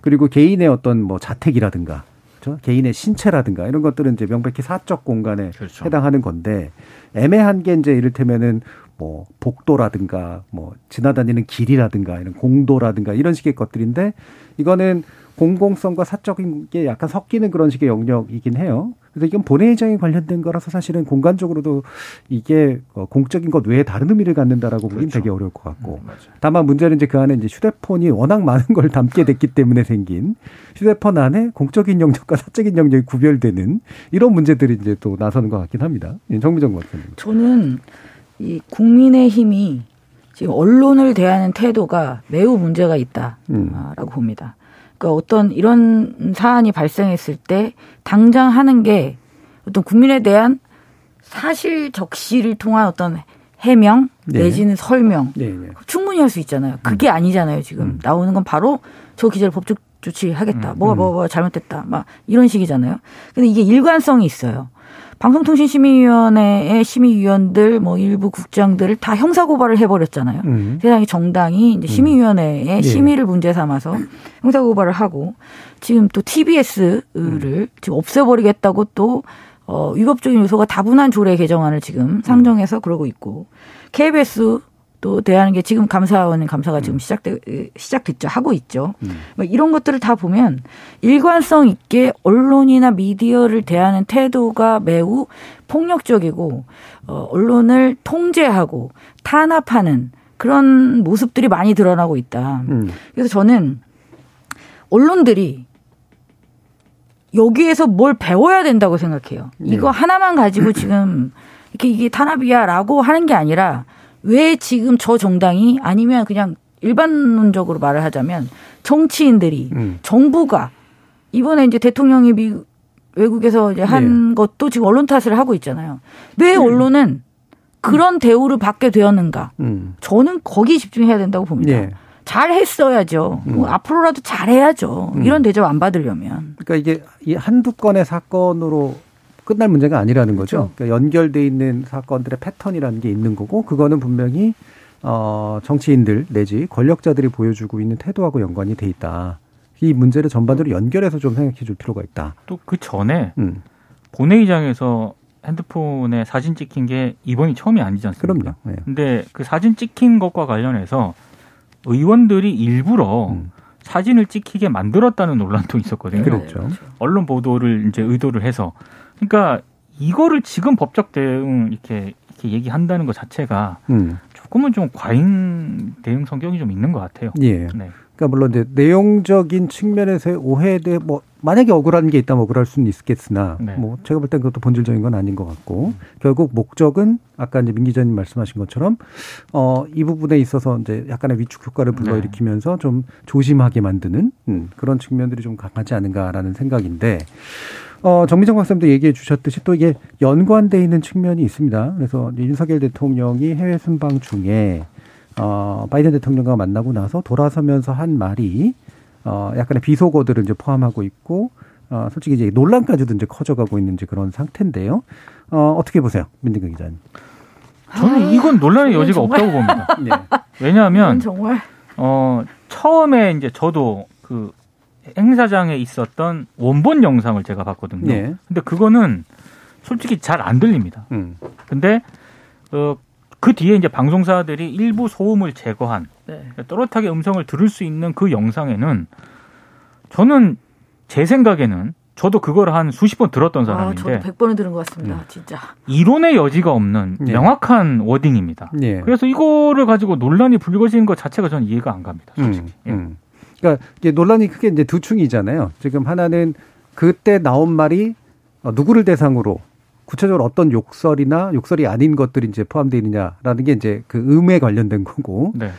그리고 개인의 어떤 뭐 자택이라든가 그렇죠? 개인의 신체라든가 이런 것들은 이제 명백히 사적 공간에 그렇죠. 해당하는 건데 애매한 게 이제 이를테면은 뭐 복도라든가 뭐 지나다니는 길이라든가 이런 공도라든가 이런 식의 것들인데 이거는 공공성과 사적인 게 약간 섞이는 그런 식의 영역이긴 해요. 그래서 이건 본회의장에 관련된 거라서 사실은 공간적으로도 이게 어, 공적인 것 외에 다른 의미를 갖는다라고 보기는 그렇죠. 되게 어려울 것 같고. 음, 다만 문제는 이제 그 안에 이제 휴대폰이 워낙 많은 걸 담게 됐기 때문에 생긴 휴대폰 안에 공적인 영역과 사적인 영역이 구별되는 이런 문제들이 이제 또 나서는 것 같긴 합니다. 예, 정미정 박사님. 저는 이 국민의 힘이 지금 언론을 대하는 태도가 매우 문제가 있다라고 음. 봅니다. 그러니까 어떤 이런 사안이 발생했을 때 당장 하는 게 어떤 국민에 대한 사실 적시를 통한 어떤 해명 네. 내지는 설명 네, 네. 충분히 할 수 있잖아요. 그게 음. 아니잖아요. 지금 음. 나오는 건 바로 저 기자를 법적 조치하겠다. 음. 뭐가 뭐가 뭐 잘못됐다. 막 이런 식이잖아요. 근데 이게 일관성이 있어요. 방송통신심의위원회의 심의위원들 뭐 일부 국장들을 다 형사고발을 해버렸잖아요. 음. 세상에 정당이 이제 음. 심의위원회에 음. 심의를 문제 삼아서 형사고발을 하고 지금 또 TBS를 음. 지금 없애버리겠다고 또 어, 위법적인 요소가 다분한 조례 개정안을 지금 상정해서 그러고 있고 KBS 또 대하는 게 지금 감사원 감사가 지금 음. 시작돼 시작됐죠 하고 있죠. 음. 뭐 이런 것들을 다 보면 일관성 있게 언론이나 미디어를 대하는 태도가 매우 폭력적이고 어, 언론을 통제하고 탄압하는 그런 모습들이 많이 드러나고 있다. 음. 그래서 저는 언론들이 여기에서 뭘 배워야 된다고 생각해요. 이거 네. 하나만 가지고 지금 이렇게 이게 탄압이야라고 하는 게 아니라 왜 지금 저 정당이 아니면 그냥 일반론적으로 말을 하자면 정치인들이 음. 정부가 이번에 이제 대통령이 미 외국에서 이제 한 네. 것도 지금 언론 탓을 하고 있잖아요. 왜 음. 언론은 그런 대우를 받게 되었는가? 음. 저는 거기 집중해야 된다고 봅니다. 네. 잘 했어야죠. 뭐 음. 앞으로라도 잘 해야죠. 음. 이런 대접 안 받으려면. 그러니까 이게 이 한두 건의 사건으로 끝날 문제가 아니라는 거죠. 그렇죠. 그러니까 연결돼 있는 사건들의 패턴이라는 게 있는 거고 그거는 분명히 어 정치인들 내지 권력자들이 보여주고 있는 태도하고 연관이 돼 있다. 이 문제를 전반적으로 연결해서 좀 생각해 줄 필요가 있다. 또 그 전에 음. 본회의장에서 핸드폰에 사진 찍힌 게 이번이 처음이 아니지 않습니까? 그럼요. 네. 근데 그 사진 찍힌 것과 관련해서 의원들이 일부러 음. 사진을 찍히게 만들었다는 논란도 있었거든요. 그렇죠. 언론 보도를 이제 의도를 해서 그러니까 이거를 지금 법적 대응 이렇게 이렇게 얘기한다는 것 자체가 음. 조금은 좀 과잉 대응 성격이 좀 있는 것 같아요. 예. 네. 그러니까 물론 이제 내용적인 측면에서의 오해에 대해 뭐 만약에 억울한 게 있다면 억울할 수는 있겠으나 네. 뭐 제가 볼 땐 그것도 본질적인 건 아닌 것 같고 음. 결국 목적은 아까 이제 민 기자님 말씀하신 것처럼 어 이 부분에 있어서 이제 약간의 위축 효과를 불러일으키면서 네. 좀 조심하게 만드는 음, 그런 측면들이 좀 강하지 않은가라는 생각인데 어, 정미정 박사님도 얘기해 주셨듯이 또 이게 연관돼 있는 측면이 있습니다. 그래서 윤석열 대통령이 해외 순방 중에 어, 바이든 대통령과 만나고 나서 돌아서면서 한 말이 어, 약간의 비속어들을 이제 포함하고 있고 어, 솔직히 이제 논란까지도 이제 커져가고 있는 지 그런 상태인데요. 어, 어떻게 보세요, 민등근 기자님? 저는 이건 논란의 여지가 없다고 봅니다. [LAUGHS] 네. 왜냐하면 정말 어 처음에 이제 저도 그 행사장에 있었던 원본 영상을 제가 봤거든요. 네. 근데 그거는 솔직히 잘 안 들립니다. 음. 근데 어, 그 뒤에 이제 방송사들이 일부 소음을 제거한 네. 또렷하게 음성을 들을 수 있는 그 영상에는 저는 제 생각에는 저도 그걸 한 수십 번 들었던 사람인데 아, 저도 100번은 들은 것 같습니다. 음. 진짜. 이론의 여지가 없는 네. 명확한 워딩입니다. 네. 그래서 이거를 가지고 논란이 불거지는 것 자체가 저는 이해가 안 갑니다. 솔직히. 음. 음. 그러니까 이게 논란이 크게 이제 두 충이잖아요. 지금 하나는 그때 나온 말이 어, 누구를 대상으로 구체적으로 어떤 욕설이나 욕설이 아닌 것들이 이제 포함되어 있느냐라는 게 이제 그 음에 관련된 거고. 네.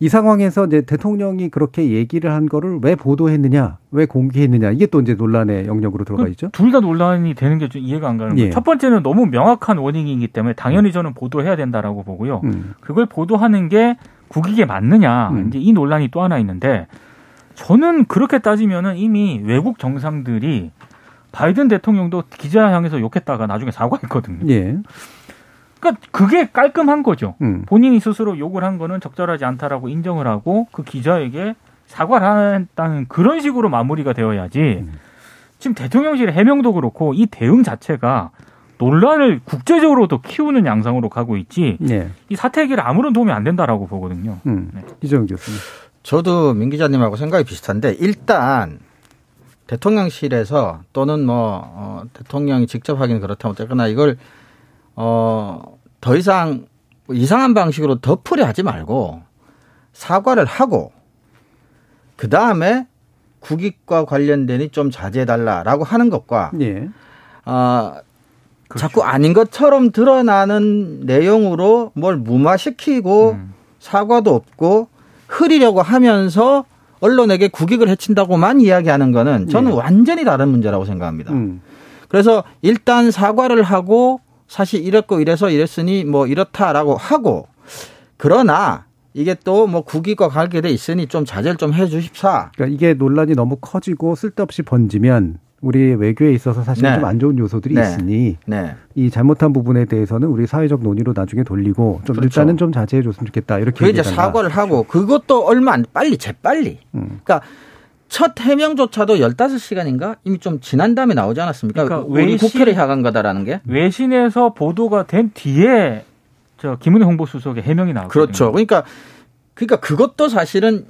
이 상황에서 이제 대통령이 그렇게 얘기를 한 거를 왜 보도했느냐, 왜 공개했느냐, 이게 또 이제 논란의 영역으로 들어가 그 있죠. 둘 다 논란이 되는 게 좀 이해가 안 가는 거예요. 예. 첫 번째는 너무 명확한 워닝이기 때문에 당연히 저는 보도해야 된다라고 보고요. 음. 그걸 보도하는 게 국익에 맞느냐, 음. 이제 이 논란이 또 하나 있는데 저는 그렇게 따지면은 이미 외국 정상들이 바이든 대통령도 기자 향해서 욕했다가 나중에 사과했거든요. 예. 그러니까 그게 깔끔한 거죠. 음. 본인이 스스로 욕을 한 거는 적절하지 않다라고 인정을 하고 그 기자에게 사과를 했다는 그런 식으로 마무리가 되어야지 음. 지금 대통령실 해명도 그렇고 이 대응 자체가 논란을 국제적으로도 키우는 양상으로 가고 있지 네. 이 사태 해결에 아무런 도움이 안 된다라고 보거든요. 음. 네. 이정 교수님. 저도 민 기자님하고 생각이 비슷한데 일단 대통령실에서 또는 뭐 어, 대통령이 직접 하기는 그렇다면 어쨌거나 이걸 어, 더 이상 이상한 방식으로 덮으려 하지 말고 사과를 하고 그 다음에 국익과 관련된이 좀 자제해달라라고 하는 것과 예. 어, 그렇죠. 자꾸 아닌 것처럼 드러나는 내용으로 뭘 무마시키고 음. 사과도 없고 흐리려고 하면서 언론에게 국익을 해친다고만 이야기하는 거는 저는 네. 완전히 다른 문제라고 생각합니다. 음. 그래서 일단 사과를 하고 사실 이랬고 이래서 이랬으니 뭐 이렇다라고 하고 그러나 이게 또 뭐 국익과 관계돼 있으니 좀 자제를 좀 해 주십사. 그러니까 이게 논란이 너무 커지고 쓸데없이 번지면 우리 외교에 있어서 사실 네. 좀안 좋은 요소들이 네. 있으니 네. 이 잘못한 부분에 대해서는 우리 사회적 논의로 나중에 돌리고 좀 그렇죠. 일단은 좀 자제해 줬으면 좋겠다 이렇게 그 이제 사과를 하고 그것도 얼마 안 빨리 재빨리 음. 그러니까 첫 해명조차도 15시간인가 이미 좀 지난 다음에 나오지 않았습니까? 그러니까 우리 외신, 국회를 향한 거다라는 게 외신에서 보도가 된 뒤에 저 김은혜 홍보수석의 해명이 나왔거든요. 그렇죠. 그러니까 그러니까 그것도 사실은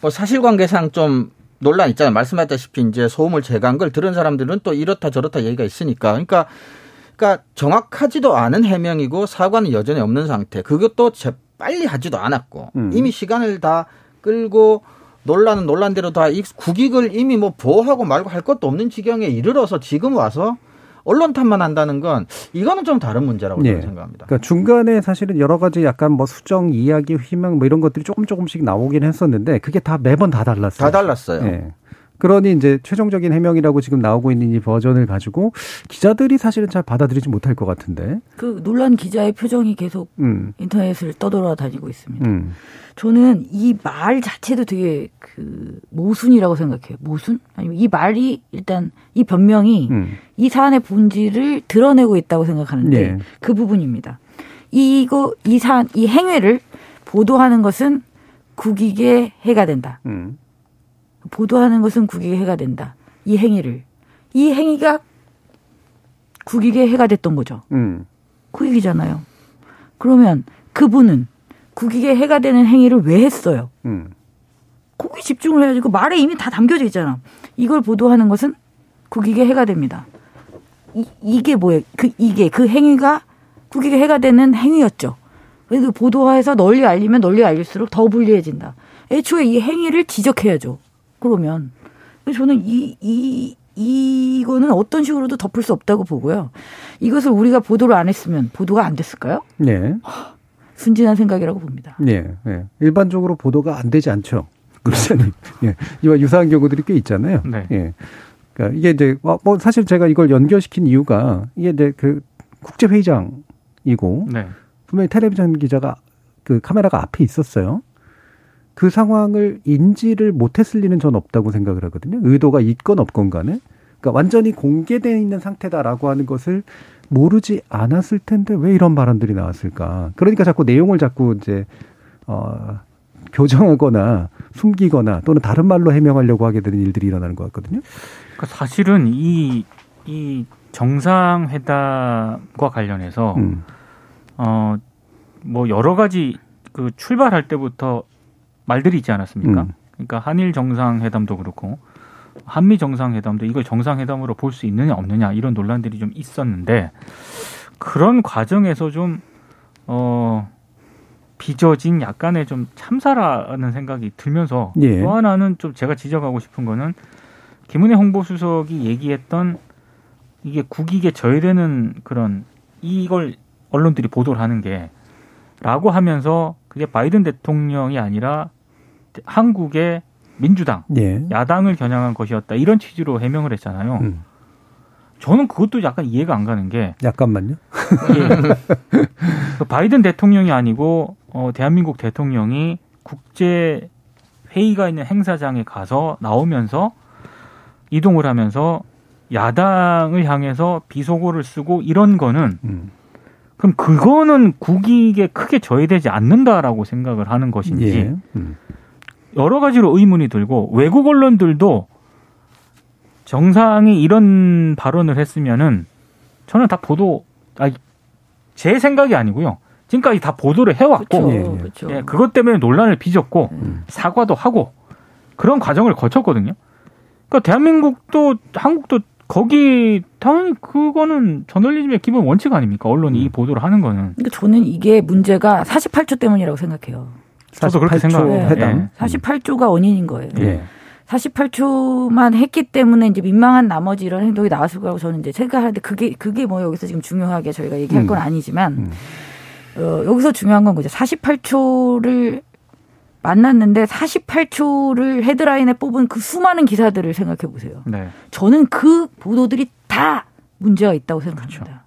뭐 사실관계상 좀 논란 있잖아요. 말씀하셨다시피 이제 소음을 제거한 걸 들은 사람들은 또 이렇다 저렇다 얘기가 있으니까. 그러니까 그러니까 정확하지도 않은 해명이고 사과는 여전히 없는 상태. 그것도 빨리 하지도 않았고 음. 이미 시간을 다 끌고 논란은 논란대로 다 국익을 이미 뭐 보호하고 말고 할 것도 없는 지경에 이르러서 지금 와서 언론 탓만 한다는 건 이거는 좀 다른 문제라고 네. 생각합니다. 그러니까 중간에 사실은 여러 가지 약간 뭐 수정, 이야기, 희망 뭐 이런 것들이 조금 조금씩 나오긴 했었는데 그게 다 매번 다 달랐어요. 다 달랐어요. 네. 그러니 이제 최종적인 해명이라고 지금 나오고 있는 이 버전을 가지고 기자들이 사실은 잘 받아들이지 못할 것 같은데. 그 논란 기자의 표정이 계속 음. 인터넷을 떠돌아다니고 있습니다. 음. 저는 이 말 자체도 되게 그 모순이라고 생각해요. 모순? 아니면 이 말이 일단 이 변명이 음. 이 사안의 본질을 드러내고 있다고 생각하는데 네. 그 부분입니다. 이거 이 사안 이 행위를 보도하는 것은 국익에 해가 된다. 음. 보도하는 것은 국익에 해가 된다. 이 행위를 이 행위가 국익에 해가 됐던 거죠. 음. 국익이잖아요. 그러면 그분은 국익에 해가 되는 행위를 왜 했어요? 음. 거기 집중을 해야지. 그 말에 이미 다 담겨져 있잖아. 이걸 보도하는 것은 국익에 해가 됩니다. 이, 이게 뭐예요? 그, 이게, 그 행위가 국익에 해가 되는 행위였죠. 그래서 보도화해서 널리 알리면 널리 알릴수록 더 불리해진다. 애초에 이 행위를 지적해야죠. 그러면. 저는 이, 이, 이거는 어떤 식으로도 덮을 수 없다고 보고요. 이것을 우리가 보도를 안 했으면 보도가 안 됐을까요? 네. 순진한 생각이라고 봅니다. 네, 네. 일반적으로 보도가 안 되지 않죠. [LAUGHS] 그렇잖아요. 예. 이와 유사한 경우들이 꽤 있잖아요. 네. 예. 그러니까 이게 이제 뭐, 뭐 사실 제가 이걸 연결시킨 이유가 이게 이제 그 국제 회의장이고 네. 분명히 텔레비전 기자가 그 카메라가 앞에 있었어요. 그 상황을 인지를 못했을 리는 전 없다고 생각을 하거든요. 의도가 있건 없건 간에. 그러니까 완전히 공개되어 있는 상태다라고 하는 것을 모르지 않았을 텐데 왜 이런 발언들이 나왔을까? 그러니까 자꾸 내용을 자꾸 이제 어 교정하거나 숨기거나 또는 다른 말로 해명하려고 하게 되는 일들이 일어나는 것 같거든요. 그러니까 사실은 이, 이 정상회담과 관련해서, 음. 어, 뭐 여러 가지 그 출발할 때부터 말들이 있지 않았습니까? 음. 그러니까 한일 정상회담도 그렇고, 한미 정상회담도 이걸 정상회담으로 볼 수 있느냐 없느냐 이런 논란들이 좀 있었는데 그런 과정에서 좀 어, 빚어진 약간의 좀 참사라는 생각이 들면서 예. 또 하나는 좀 제가 지적하고 싶은 거는 김은혜 홍보수석이 얘기했던 이게 국익에 저해되는 그런 이걸 언론들이 보도를 하는 게 라고 하면서 그게 바이든 대통령이 아니라 한국의 민주당, 예. 야당을 겨냥한 것이었다. 이런 취지로 해명을 했잖아요. 음. 저는 그것도 약간 이해가 안 가는 게 약간만요. 예. 그 바이든 대통령이 아니고 어, 대한민국 대통령이 국제 회의가 있는 행사장에 가서 나오면서 이동을 하면서 야당을 향해서 비속어를 쓰고 이런 거는 음. 그럼 그거는 국익에 크게 저해되지 않는다라고 생각을 하는 것인지 예. 음. 여러 가지로 의문이 들고 외국 언론들도 정상이 이런 발언을 했으면은 저는 다 보도 아니 제 생각이 아니고요. 지금까지 다 보도를 해왔고 그렇죠, 그렇죠. 예, 그것 때문에 논란을 빚었고 음. 사과도 하고 그런 과정을 거쳤거든요. 그러니까 대한민국도 한국도 거기 당연히 그거는 저널리즘의 기본 원칙 아닙니까? 언론이 음. 이 보도를 하는 거는. 그러니까 저는 이게 문제가 48조 때문이라고 생각해요. 저도 그렇게 생각해요. 해당. 예. 48조가 원인인 거예요. 예. 48초만 했기 때문에 이제 민망한 나머지 이런 행동이 나왔을 거라고 저는 이제 생각하는데 그게 그게 뭐 여기서 지금 중요하게 저희가 얘기할 음. 건 아니지만 음. 어, 여기서 중요한 건 거죠. 48초를 만났는데 48초를 헤드라인에 뽑은 그 수많은 기사들을 생각해 보세요. 네. 저는 그 보도들이 다 문제가 있다고 생각합니다. 그렇죠.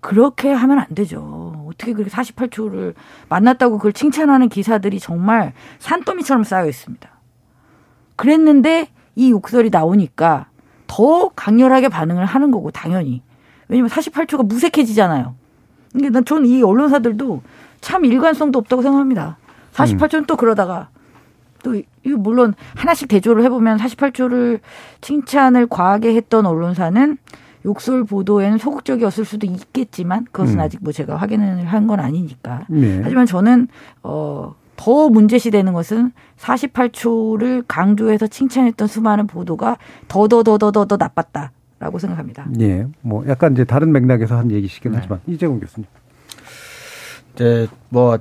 그렇게 하면 안 되죠. 어떻게 그렇게 48초를 만났다고 그걸 칭찬하는 기사들이 정말 산더미처럼 쌓여 있습니다. 그랬는데 이 욕설이 나오니까 더 강렬하게 반응을 하는 거고 당연히 왜냐면 48초가 무색해지잖아요. 근데 난 저는 이 언론사들도 참 일관성도 없다고 생각합니다. 48초는 음. 또 그러다가 또 이거 물론 하나씩 대조를 해보면 48초를 칭찬을 과하게 했던 언론사는 욕설 보도에는 소극적이었을 수도 있겠지만 그것은 음. 아직 뭐 제가 확인을 한 건 아니니까. 네. 하지만 저는 어 더 문제시 되는 것은 48초를 강조해서 칭찬했던 수많은 보도가 더 더 더 더 더 더 나빴다. 라고 생각합니다. 예. 뭐 약간 이제 다른 맥락에서 한 얘기시긴 네. 하지만 이재용 교수님. 네, 뭐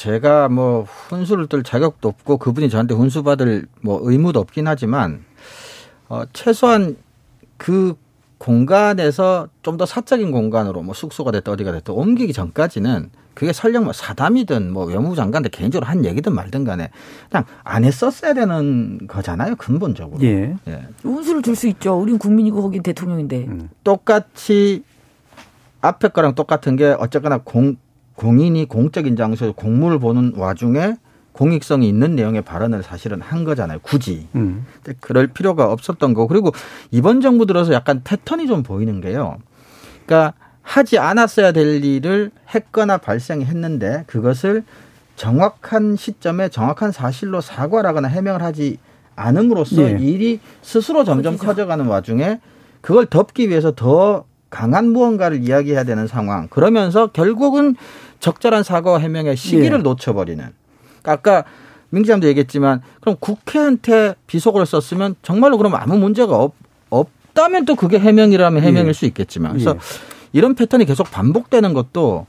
제가 뭐 훈수를 뜰 자격도 없고 그분이 저한테 훈수 받을 뭐 의무도 없긴 하지만 어 최소한 그 공간에서 좀 더 사적인 공간으로 뭐 숙소가 됐다 어디가 됐다 옮기기 전까지는 그게 설령 뭐 사담이든 뭐 외무부 장관한테 개인적으로 한 얘기든 말든 간에 그냥 안 했었어야 되는 거잖아요 근본적으로. 예. 예. 운수를 줄 수 있죠. 우린 국민이고 거긴 대통령인데. 음. 똑같이 앞에 거랑 똑같은 게 어쨌거나 공 공인이 공적인 장소에서 공무를 보는 와중에 공익성이 있는 내용의 발언을 사실은 한 거잖아요. 굳이. 음. 그럴 필요가 없었던 거. 그리고 이번 정부 들어서 약간 패턴이 좀 보이는 게요. 그러니까 하지 않았어야 될 일을 했거나 발생했는데 그것을 정확한 시점에 정확한 사실로 사과를 하거나 해명을 하지 않음으로써 예. 일이 스스로 점점 커지죠. 커져가는 와중에 그걸 덮기 위해서 더 강한 무언가를 이야기해야 되는 상황. 그러면서 결국은 적절한 사과와 해명의 시기를 예. 놓쳐버리는. 아까 민기장도 얘기했지만 그럼 국회한테 비속어를 썼으면 정말로 그럼 아무 문제가 없, 없다면 또 그게 해명이라면 해명일 예. 수 있겠지만 그래서 예. 이런 패턴이 계속 반복되는 것도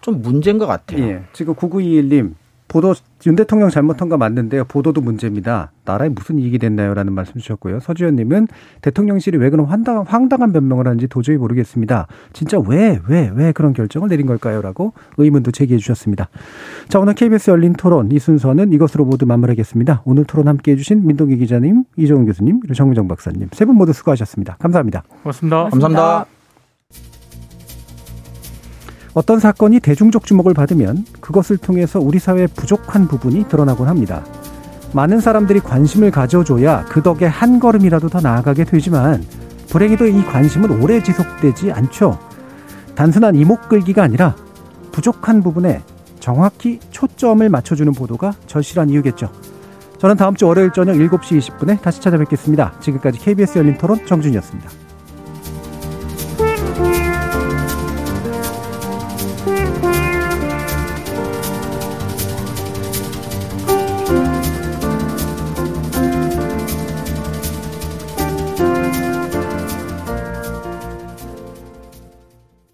좀 문제인 것 같아요. 예. 지금 9921님 보도 윤 대통령 잘못한 거 맞는데요. 보도도 문제입니다. 나라에 무슨 이익이 됐나요?라는 말씀 주셨고요. 서주현님은 대통령실이 왜 그런 황당한, 황당한 변명을 하는지 도저히 모르겠습니다. 진짜 왜, 왜, 왜 그런 결정을 내린 걸까요?라고 의문도 제기해 주셨습니다. 자, 오늘 KBS 열린 토론 이 순서는 이것으로 모두 마무리하겠습니다. 오늘 토론 함께 해 주신 민동기 기자님, 이종훈 교수님, 그리고 정우정 박사님 세 분 모두 수고하셨습니다. 감사합니다. 고맙습니다. 감사합니다. 어떤 사건이 대중적 주목을 받으면 그것을 통해서 우리 사회의 부족한 부분이 드러나곤 합니다. 많은 사람들이 관심을 가져줘야 그 덕에 한 걸음이라도 더 나아가게 되지만 불행히도 이 관심은 오래 지속되지 않죠. 단순한 이목 끌기가 아니라 부족한 부분에 정확히 초점을 맞춰주는 보도가 절실한 이유겠죠. 저는 다음 주 월요일 저녁 7시 20분에 다시 찾아뵙겠습니다. 지금까지 KBS 열린 토론 정준이었습니다.